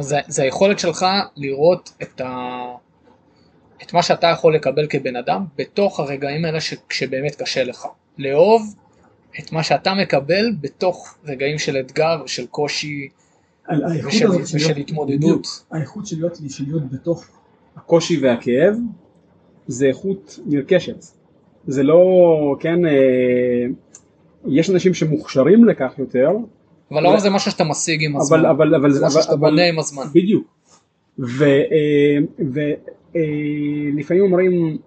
זה, זה היכולת שלך לראות את, ה, את מה שאתה יכול לקבל כבן אדם בתוך הרגעים האלה ש, שבאמת קשה לך. לאהוב את מה שאתה מקבל בתוך רגעים של אתגר ושל קושי ושל, ושל התמודדות. האיכות של להיות בתוך הקושי והכאב זה איכות נרכשת. זה לא, כן, אה, יש אנשים שמוכשרים לכך יותר. אבל לא זה משהו שאתה משיג עם הזמן. אבל, אבל, אבל, זה משהו שאתה בונה עם הזמן. בדיוק. ולפעמים אה, אה, אומרים,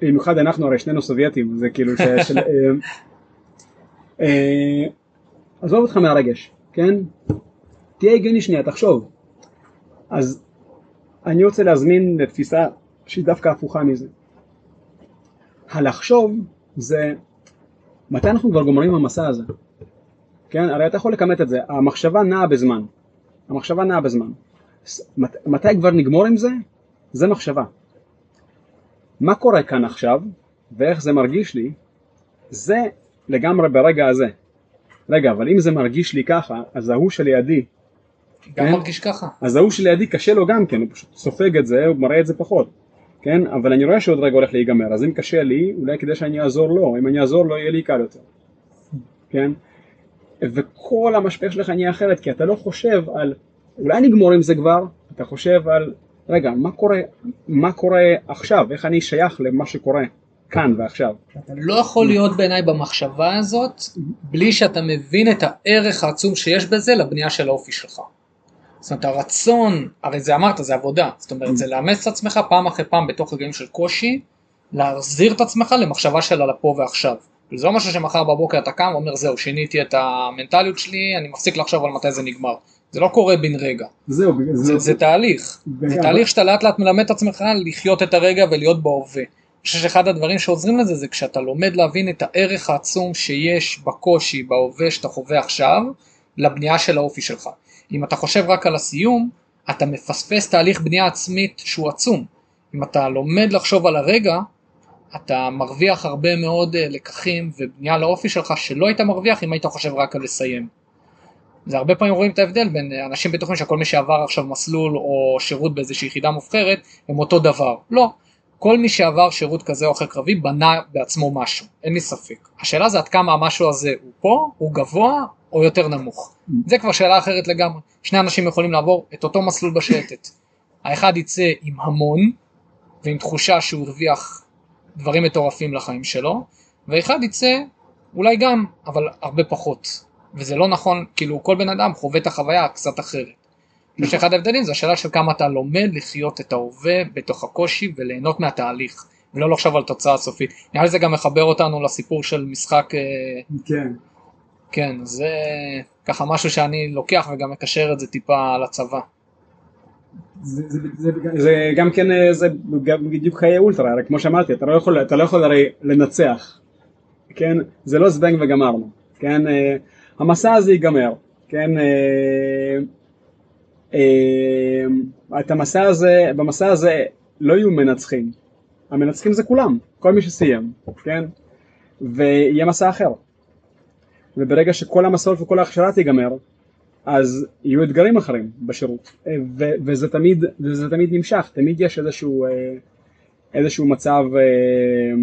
במיוחד אנחנו הרי שנינו סובייטים, זה כאילו, של, עזוב אותך מהרגש. כן? תהיה הגיוני שנייה, תחשוב. אז אני רוצה להזמין לתפיסה שהיא דווקא הפוכה מזה. הלחשוב זה מתי אנחנו כבר גומרים במסע הזה? כן, הרי אתה יכול לכמת את זה, המחשבה נעה בזמן, המחשבה נעה בזמן. מת, מתי כבר נגמור עם זה? זה מחשבה. מה קורה כאן עכשיו, ואיך זה מרגיש לי, זה לגמרי ברגע הזה. רגע, אבל אם זה מרגיש לי ככה, אז ההוא שלידי... גם כן? מרגיש ככה. אז ההוא שלידי קשה לו גם כן, הוא פשוט סופג את זה, הוא מראה את זה פחות. כן? אבל אני רואה שעוד רגע הולך להיגמר, אז אם קשה לי, אולי כדי שאני אעזור לו, אם אני אעזור לו יהיה לי קל יותר. כן? וכל המשפך שלך נהיה אחרת, כי אתה לא חושב על, אולי נגמור עם זה כבר, אתה חושב על, רגע, מה קורה, מה קורה עכשיו, איך אני שייך למה שקורה כאן ועכשיו. אתה לא יכול להיות בעיניי במחשבה הזאת, בלי שאתה מבין את הערך העצום שיש בזה לבנייה של האופי שלך. זאת אומרת הרצון, הרי זה אמרת, זה עבודה, זאת אומרת זה לאמץ את עצמך פעם אחרי פעם בתוך רגעים של קושי, להחזיר את עצמך למחשבה של על הפה ועכשיו. זה לא משהו שמחר בבוקר אתה קם ואומר זהו שיניתי את המנטליות שלי אני מפסיק לחשוב על מתי זה נגמר זה לא קורה בן רגע זהו, זה, זה, זה תהליך זה תהליך שאתה לאט לאט מלמד את עצמך לחיות את הרגע ולהיות בהווה. אני חושב שאחד הדברים שעוזרים לזה זה כשאתה לומד להבין את הערך העצום שיש בקושי בהווה שאתה חווה עכשיו לבנייה של האופי שלך. אם אתה חושב רק על הסיום אתה מפספס תהליך בנייה עצמית שהוא עצום. אם אתה לומד לחשוב על הרגע אתה מרוויח הרבה מאוד אה, לקחים ובנייה לאופי שלך שלא היית מרוויח אם היית חושב רק על לסיים. זה הרבה פעמים רואים את ההבדל בין אה, אנשים בטוחים שכל מי שעבר עכשיו מסלול או שירות באיזושהי יחידה מובחרת הם אותו דבר. לא. כל מי שעבר שירות כזה או אחר קרבי בנה בעצמו משהו, אין לי ספק. השאלה זה עד כמה המשהו הזה הוא פה, הוא גבוה או יותר נמוך. Mm. זה כבר שאלה אחרת לגמרי. שני אנשים יכולים לעבור את אותו מסלול בשייטת. האחד יצא עם המון ועם תחושה שהוא הרוויח דברים מטורפים לחיים שלו, ואחד יצא אולי גם, אבל הרבה פחות. וזה לא נכון, כאילו כל בן אדם חווה את החוויה קצת אחרת. אני חושב שאחד ההבדלים זה השאלה של כמה אתה לומד לחיות את ההווה בתוך הקושי וליהנות מהתהליך, ולא לחשוב על תוצאה סופית. נראה לי זה גם מחבר אותנו לסיפור של משחק... אה, כן. כן, זה ככה משהו שאני לוקח וגם מקשר את זה טיפה לצבא. זה, זה, זה, זה גם כן, אה, זה גם בדיוק חיי אולטרה, הרי כמו שאמרתי, אתה לא יכול, אתה לא יכול הרי לנצח, כן? זה לא זבנג וגמרנו, כן? אה, המסע הזה ייגמר, כן? אה, את המסע הזה, במסע הזה לא יהיו מנצחים, המנצחים זה כולם, כל מי שסיים, כן? ויהיה מסע אחר. וברגע שכל המסעות וכל ההכשרה תיגמר, אז יהיו אתגרים אחרים בשירות, אה, ו- וזה, תמיד, וזה תמיד נמשך, תמיד יש איזשהו, אה, איזשהו מצב, אה,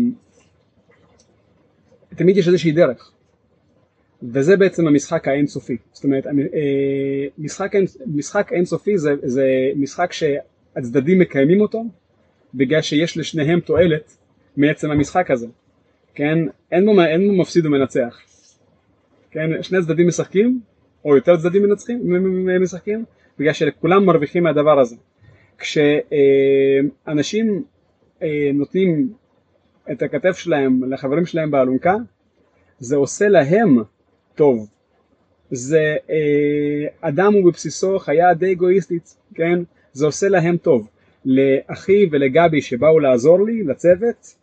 תמיד יש איזושהי דרך, וזה בעצם המשחק האינסופי, זאת אומרת משחק, משחק אינסופי זה, זה משחק שהצדדים מקיימים אותו בגלל שיש לשניהם תועלת מעצם המשחק הזה, כן? אין בו, אין בו מפסיד ומנצח, כן? שני הצדדים משחקים או יותר צדדים מנצחים, משחקים, בגלל שכולם מרוויחים מהדבר הזה. כשאנשים אה, נותנים את הכתף שלהם לחברים שלהם באלונקה, זה עושה להם טוב. זה אה, אדם הוא בבסיסו חיה די אגואיסטית, כן? זה עושה להם טוב. לאחי ולגבי שבאו לעזור לי, לצוות,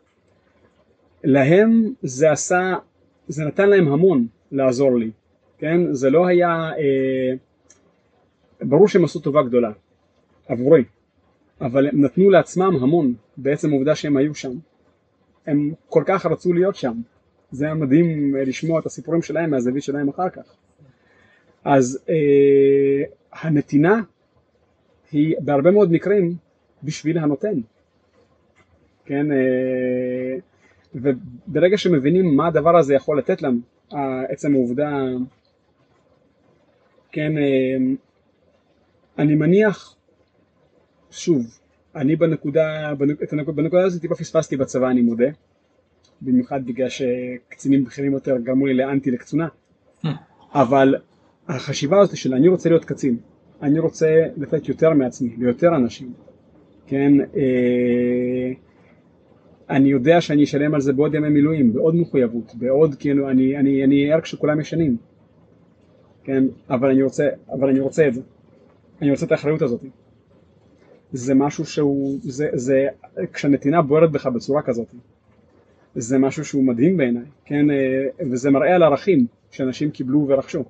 להם זה עשה, זה נתן להם המון לעזור לי. כן? זה לא היה, אה, ברור שהם עשו טובה גדולה עבורי, אבל הם נתנו לעצמם המון בעצם העובדה שהם היו שם. הם כל כך רצו להיות שם. זה היה מדהים אה, לשמוע את הסיפורים שלהם מהזווית שלהם אחר כך. אז אה, הנתינה היא בהרבה מאוד מקרים בשביל הנותן. כן, אה, וברגע שמבינים מה הדבר הזה יכול לתת לנו, עצם העובדה כן, אה, אני מניח, שוב, אני בנקודה, בנקודה הזאת טיפה פספסתי בצבא אני מודה, במיוחד בגלל שקצינים בכירים יותר גרמו לי לאנטי לקצונה, hmm. אבל החשיבה הזאת של אני רוצה להיות קצין, אני רוצה לתת יותר מעצמי, ליותר אנשים, כן, אה, אני יודע שאני אשלם על זה בעוד ימי מילואים, בעוד מחויבות, בעוד כאילו, אני, אני, אני ער כשכולם ישנים, כן, אבל אני רוצה, אבל אני רוצה את זה, אני רוצה את האחריות הזאת. זה משהו שהוא, זה, זה, כשהנתינה בוערת בך בצורה כזאת, זה משהו שהוא מדהים בעיניי, כן, אה, וזה מראה על ערכים שאנשים קיבלו ורכשו.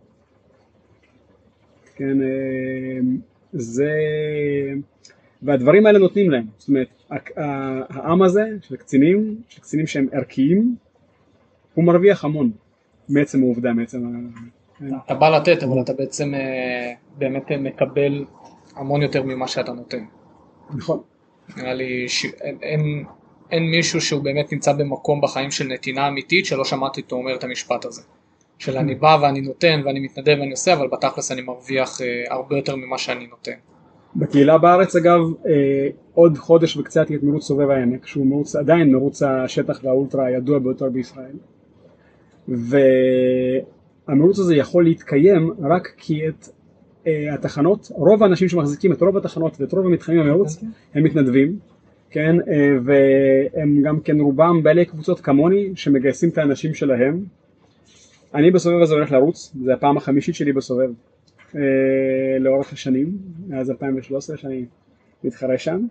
כן, אה, זה, והדברים האלה נותנים להם, זאת אומרת, העם הזה של קצינים, של קצינים שהם ערכיים, הוא מרוויח המון מעצם העובדה, מעצם אתה בא לתת, אבל אתה בעצם אה, באמת מקבל המון יותר ממה שאתה נותן. נכון. נראה לי שאין אין מישהו שהוא באמת נמצא במקום בחיים של נתינה אמיתית שלא שמעתי אותו אומר את המשפט הזה. של אני בא ואני נותן ואני מתנדב ואני עושה, אבל בתכלס אני מרוויח אה, הרבה יותר ממה שאני נותן. בקהילה בארץ אגב, אה, עוד חודש וקצת יהיה את מרוץ סובב העמק, שהוא מרוץ, עדיין מרוץ השטח והאולטרה הידוע ביותר בישראל. והמרוץ הזה יכול להתקיים רק כי את אה, התחנות, רוב האנשים שמחזיקים את רוב התחנות ואת רוב המתחמים במרוץ הם מתנדבים, כן, אה, והם גם כן רובם בעלי קבוצות כמוני שמגייסים את האנשים שלהם. אני בסובב הזה הולך לרוץ, זה הפעם החמישית שלי בסובב לאורך השנים, מאז 2013 שאני מתחרה שם,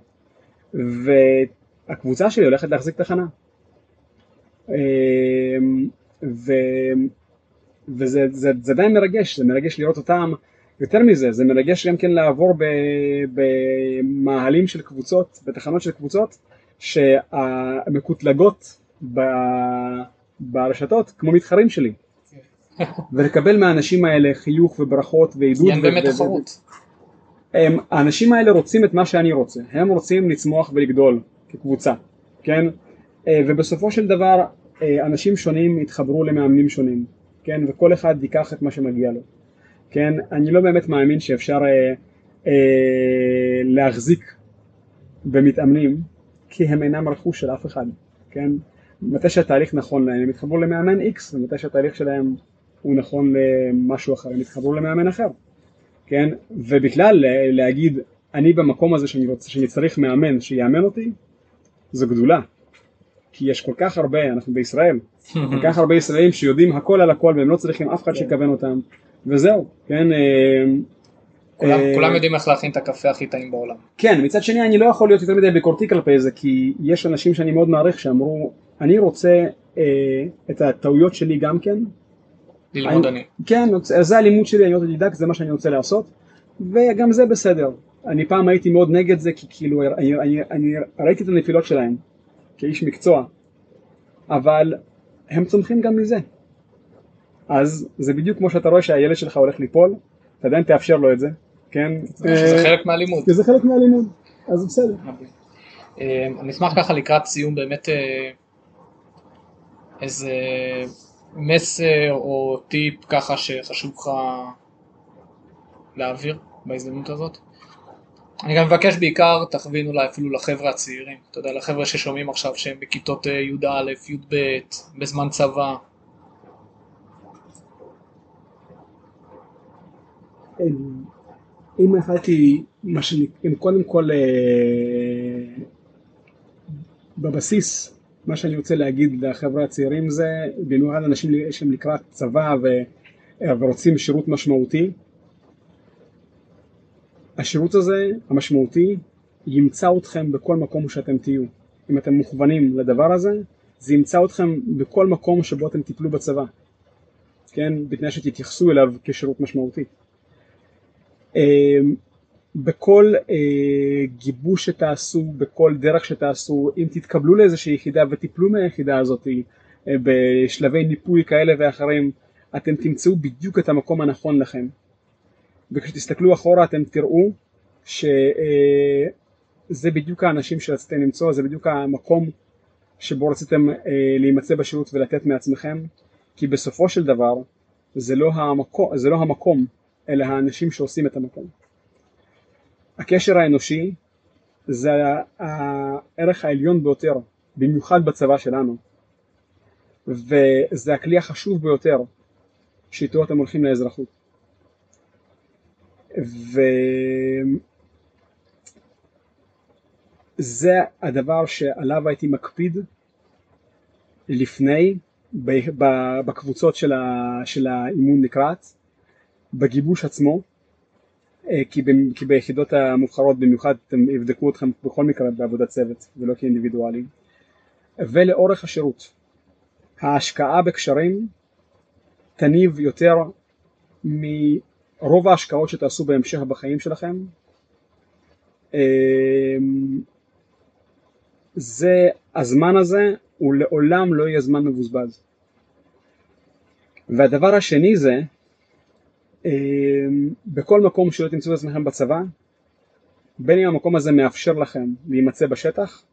והקבוצה שלי הולכת להחזיק תחנה. ו... וזה זה, זה די מרגש, זה מרגש לראות אותם יותר מזה, זה מרגש גם כן לעבור במאהלים של קבוצות, בתחנות של קבוצות, שהמקוטלגות ברשתות כמו מתחרים שלי. ולקבל מהאנשים האלה חיוך וברכות ועידוד. אין באמת תחרות. האנשים האלה רוצים את מה שאני רוצה, הם רוצים לצמוח ולגדול כקבוצה, כן? אה, ובסופו של דבר אה, אנשים שונים יתחברו למאמנים שונים, כן? וכל אחד ייקח את מה שמגיע לו. כן, אני לא באמת מאמין שאפשר אה, אה, להחזיק במתאמנים כי הם אינם רכוש של אף אחד, כן, מתי שהתהליך נכון להם הם יתחברו למאמן X ומתי שהתהליך שלהם הוא נכון למשהו אחר הם יתחברו למאמן אחר, כן, ובכלל להגיד אני במקום הזה שאני, רוצה, שאני צריך מאמן שיאמן אותי זו גדולה כי יש כל כך הרבה, אנחנו בישראל, כל כך הרבה ישראלים שיודעים הכל על הכל והם לא צריכים אף אחד שיכוון אותם וזהו, כן. אה, כולם, אה, כולם יודעים איך להכין את הקפה הכי טעים בעולם. כן, מצד שני אני לא יכול להיות יותר מדי ביקורתי כלפי זה, כי יש אנשים שאני מאוד מעריך שאמרו, אני רוצה אה, את הטעויות שלי גם כן. ללמוד אני. אני. כן, זה הלימוד שלי, אני אוטודידקט, זה מה שאני רוצה לעשות, וגם זה בסדר. אני פעם הייתי מאוד נגד זה, כי כאילו אני, אני, אני ראיתי את הנפילות שלהם כאיש מקצוע, אבל הם צומחים גם מזה. אז זה בדיוק כמו שאתה רואה שהילד שלך הולך ליפול, אתה עדיין תאפשר לו את זה, כן? שזה אה, חלק מהלימוד. זה חלק מהלימוד, אז בסדר. אה, אני אשמח ככה לקראת סיום באמת אה, איזה מסר או טיפ ככה שחשוב לך להעביר בהזדמנות הזאת. אני גם מבקש בעיקר תכווין אולי אפילו לחבר'ה הצעירים, אתה יודע, לחבר'ה ששומעים עכשיו שהם בכיתות י"א, י"ב, בזמן צבא, אם החלטתי, מה שנקרא, קודם כל אה, בבסיס, מה שאני רוצה להגיד לחברה הצעירים זה, במיוחד אנשים שהם לקראת צבא ו, ורוצים שירות משמעותי, השירות הזה, המשמעותי, ימצא אתכם בכל מקום שאתם תהיו. אם אתם מוכוונים לדבר הזה, זה ימצא אתכם בכל מקום שבו אתם תיפלו בצבא, כן? בתנאי שתתייחסו אליו כשירות משמעותי. בכל אה, גיבוש שתעשו, בכל דרך שתעשו, אם תתקבלו לאיזושהי יחידה ותיפלו מהיחידה הזאת אה, בשלבי ניפוי כאלה ואחרים, אתם תמצאו בדיוק את המקום הנכון לכם. וכשתסתכלו אחורה אתם תראו שזה אה, בדיוק האנשים שרציתם למצוא, זה בדיוק המקום שבו רציתם להימצא בשירות ולתת מעצמכם, כי בסופו של דבר זה לא המקום, זה לא המקום אלא האנשים שעושים את המקום. הקשר האנושי זה הערך העליון ביותר, במיוחד בצבא שלנו, וזה הכלי החשוב ביותר שאיתו אתם הולכים לאזרחות. וזה הדבר שעליו הייתי מקפיד לפני בקבוצות של האימון לקראת בגיבוש עצמו, כי, ב, כי ביחידות המובחרות במיוחד הם יבדקו אתכם בכל מקרה בעבודת צוות ולא כאינדיבידואלים, ולאורך השירות. ההשקעה בקשרים תניב יותר מרוב ההשקעות שתעשו בהמשך בחיים שלכם. אמ, זה, הזמן הזה הוא לעולם לא יהיה זמן מבוזבז. והדבר השני זה, בכל מקום שלא תמצאו את עצמכם בצבא, בין אם המקום הזה מאפשר לכם להימצא בשטח,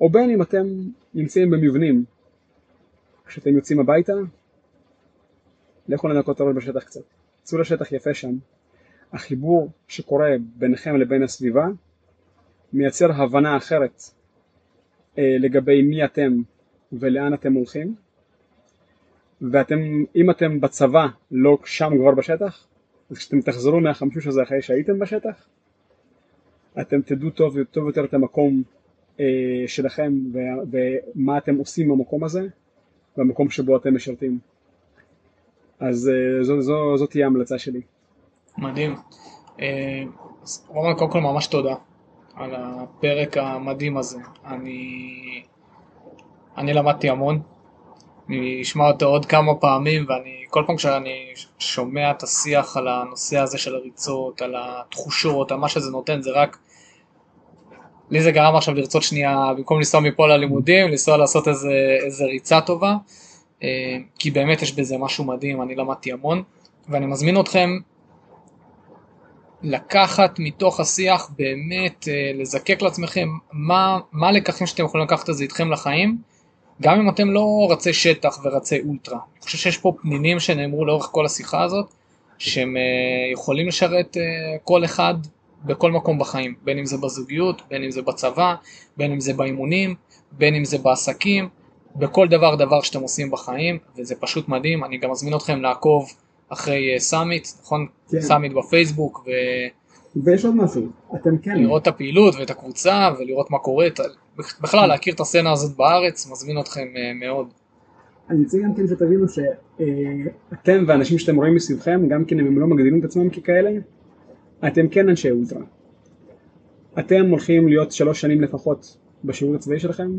או בין אם אתם נמצאים במבנים. כשאתם יוצאים הביתה, לכו לנקות הראש בשטח קצת. צאו לשטח יפה שם. החיבור שקורה ביניכם לבין הסביבה מייצר הבנה אחרת אה, לגבי מי אתם ולאן אתם הולכים. ואתם, אם אתם בצבא לא שם כבר בשטח, אז כשאתם תחזרו מהחמשוש הזה אחרי שהייתם בשטח, אתם תדעו טוב, טוב יותר את המקום אה, שלכם ו, ומה אתם עושים במקום הזה, במקום שבו אתם משרתים. אז אה, זו, זו, זו תהיה ההמלצה שלי. מדהים. אה, רומן, קודם כל ממש תודה על הפרק המדהים הזה. אני, אני למדתי המון, אני אשמע אותו עוד כמה פעמים ואני כל פעם כשאני שומע את השיח על הנושא הזה של הריצות, על התחושות, על מה שזה נותן, זה רק... לי זה גרם עכשיו לרצות שנייה, במקום לנסוע מפה ללימודים, לנסוע לעשות איזה, איזה ריצה טובה, אה, כי באמת יש בזה משהו מדהים, אני למדתי המון, ואני מזמין אתכם לקחת מתוך השיח באמת, אה, לזקק לעצמכם מה, מה הלקחים שאתם יכולים לקחת את זה איתכם לחיים, גם אם אתם לא רצי שטח ורצי אולטרה. אני חושב שיש פה פנינים שנאמרו לאורך כל השיחה הזאת, שהם uh, יכולים לשרת uh, כל אחד בכל מקום בחיים, בין אם זה בזוגיות, בין אם זה בצבא, בין אם זה באימונים, בין אם זה בעסקים, בכל דבר דבר שאתם עושים בחיים, וזה פשוט מדהים, אני גם מזמין אתכם לעקוב אחרי Summit, uh, נכון? כן. Summit בפייסבוק, ו... ויש עוד משהו, אתם כן. לראות את הפעילות ואת הקבוצה ולראות מה קורה, בכלל להכיר את הסצנה הזאת בארץ, מזמין אתכם אה, מאוד. אני רוצה גם כן שתבינו שאתם ואנשים שאתם רואים מסביבכם, גם כן אם הם לא מגדילים את עצמם ככאלה, אתם כן אנשי אולטרה. אתם הולכים להיות שלוש שנים לפחות בשירות הצבאי שלכם,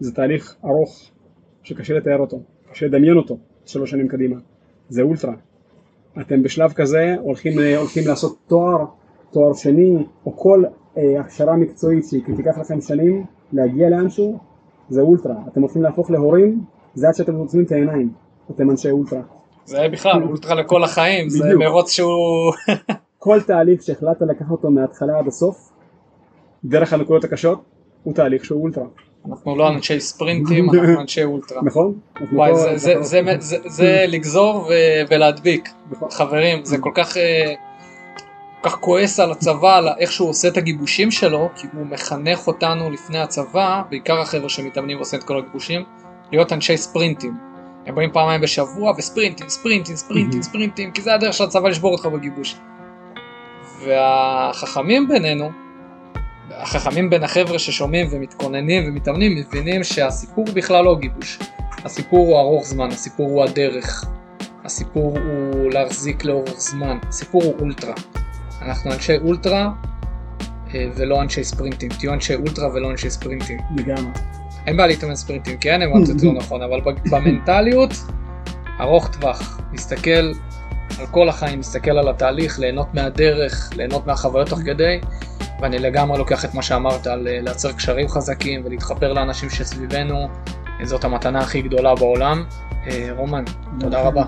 זה תהליך ארוך שקשה לתאר אותו, קשה לדמיין אותו שלוש שנים קדימה, זה אולטרה. אתם בשלב כזה הולכים, אה, הולכים לעשות תואר תואר שני או כל אה, הכשרה מקצועית שתיקח לכם שנים להגיע לאנשהו זה אולטרה. אתם הולכים להפוך להורים זה עד שאתם עוצמים את העיניים. אתם אנשי אולטרה. זה בכלל אולטרה לכל החיים, זה מרוץ שהוא... כל תהליך שהחלטת לקחת אותו מההתחלה עד הסוף, דרך הנקודות הקשות, הוא תהליך שהוא אולטרה. אנחנו לא אנשי ספרינטים, אנחנו אנשי אולטרה. נכון. וואי, זה לגזור ולהדביק. נכון. חברים, זה כל כך... כך כועס על הצבא, על איך שהוא עושה את הגיבושים שלו, כי הוא מחנך אותנו לפני הצבא, בעיקר החבר'ה שמתאמנים ועושים את כל הגיבושים, להיות אנשי ספרינטים. הם באים פעמיים בשבוע וספרינטים, ספרינטים, ספרינטים, ספרינטים, כי זה הדרך של הצבא לשבור אותך בגיבוש. והחכמים בינינו, החכמים בין החבר'ה ששומעים ומתכוננים ומתאמנים, מבינים שהסיפור בכלל לא גיבוש. הסיפור הוא ארוך זמן, הסיפור הוא הדרך. הסיפור הוא להחזיק לאורך זמן, הסיפור הוא אולטרה. אנחנו אנשי אולטרה אה, ולא אנשי ספרינטים. תהיו אנשי אולטרה ולא אנשי ספרינטים. לגמרי. אין בעיה להתאמן ספרינטים, כי אין אמרת את זה לא נכון, אבל במנטליות, ארוך טווח. להסתכל על כל החיים, להסתכל על התהליך, ליהנות מהדרך, ליהנות מהחוויות תוך כדי, ואני לגמרי לוקח את מה שאמרת על אה, לייצר קשרים חזקים ולהתחבר לאנשים שסביבנו, זאת המתנה הכי גדולה בעולם. אה, רומן, תודה רבה.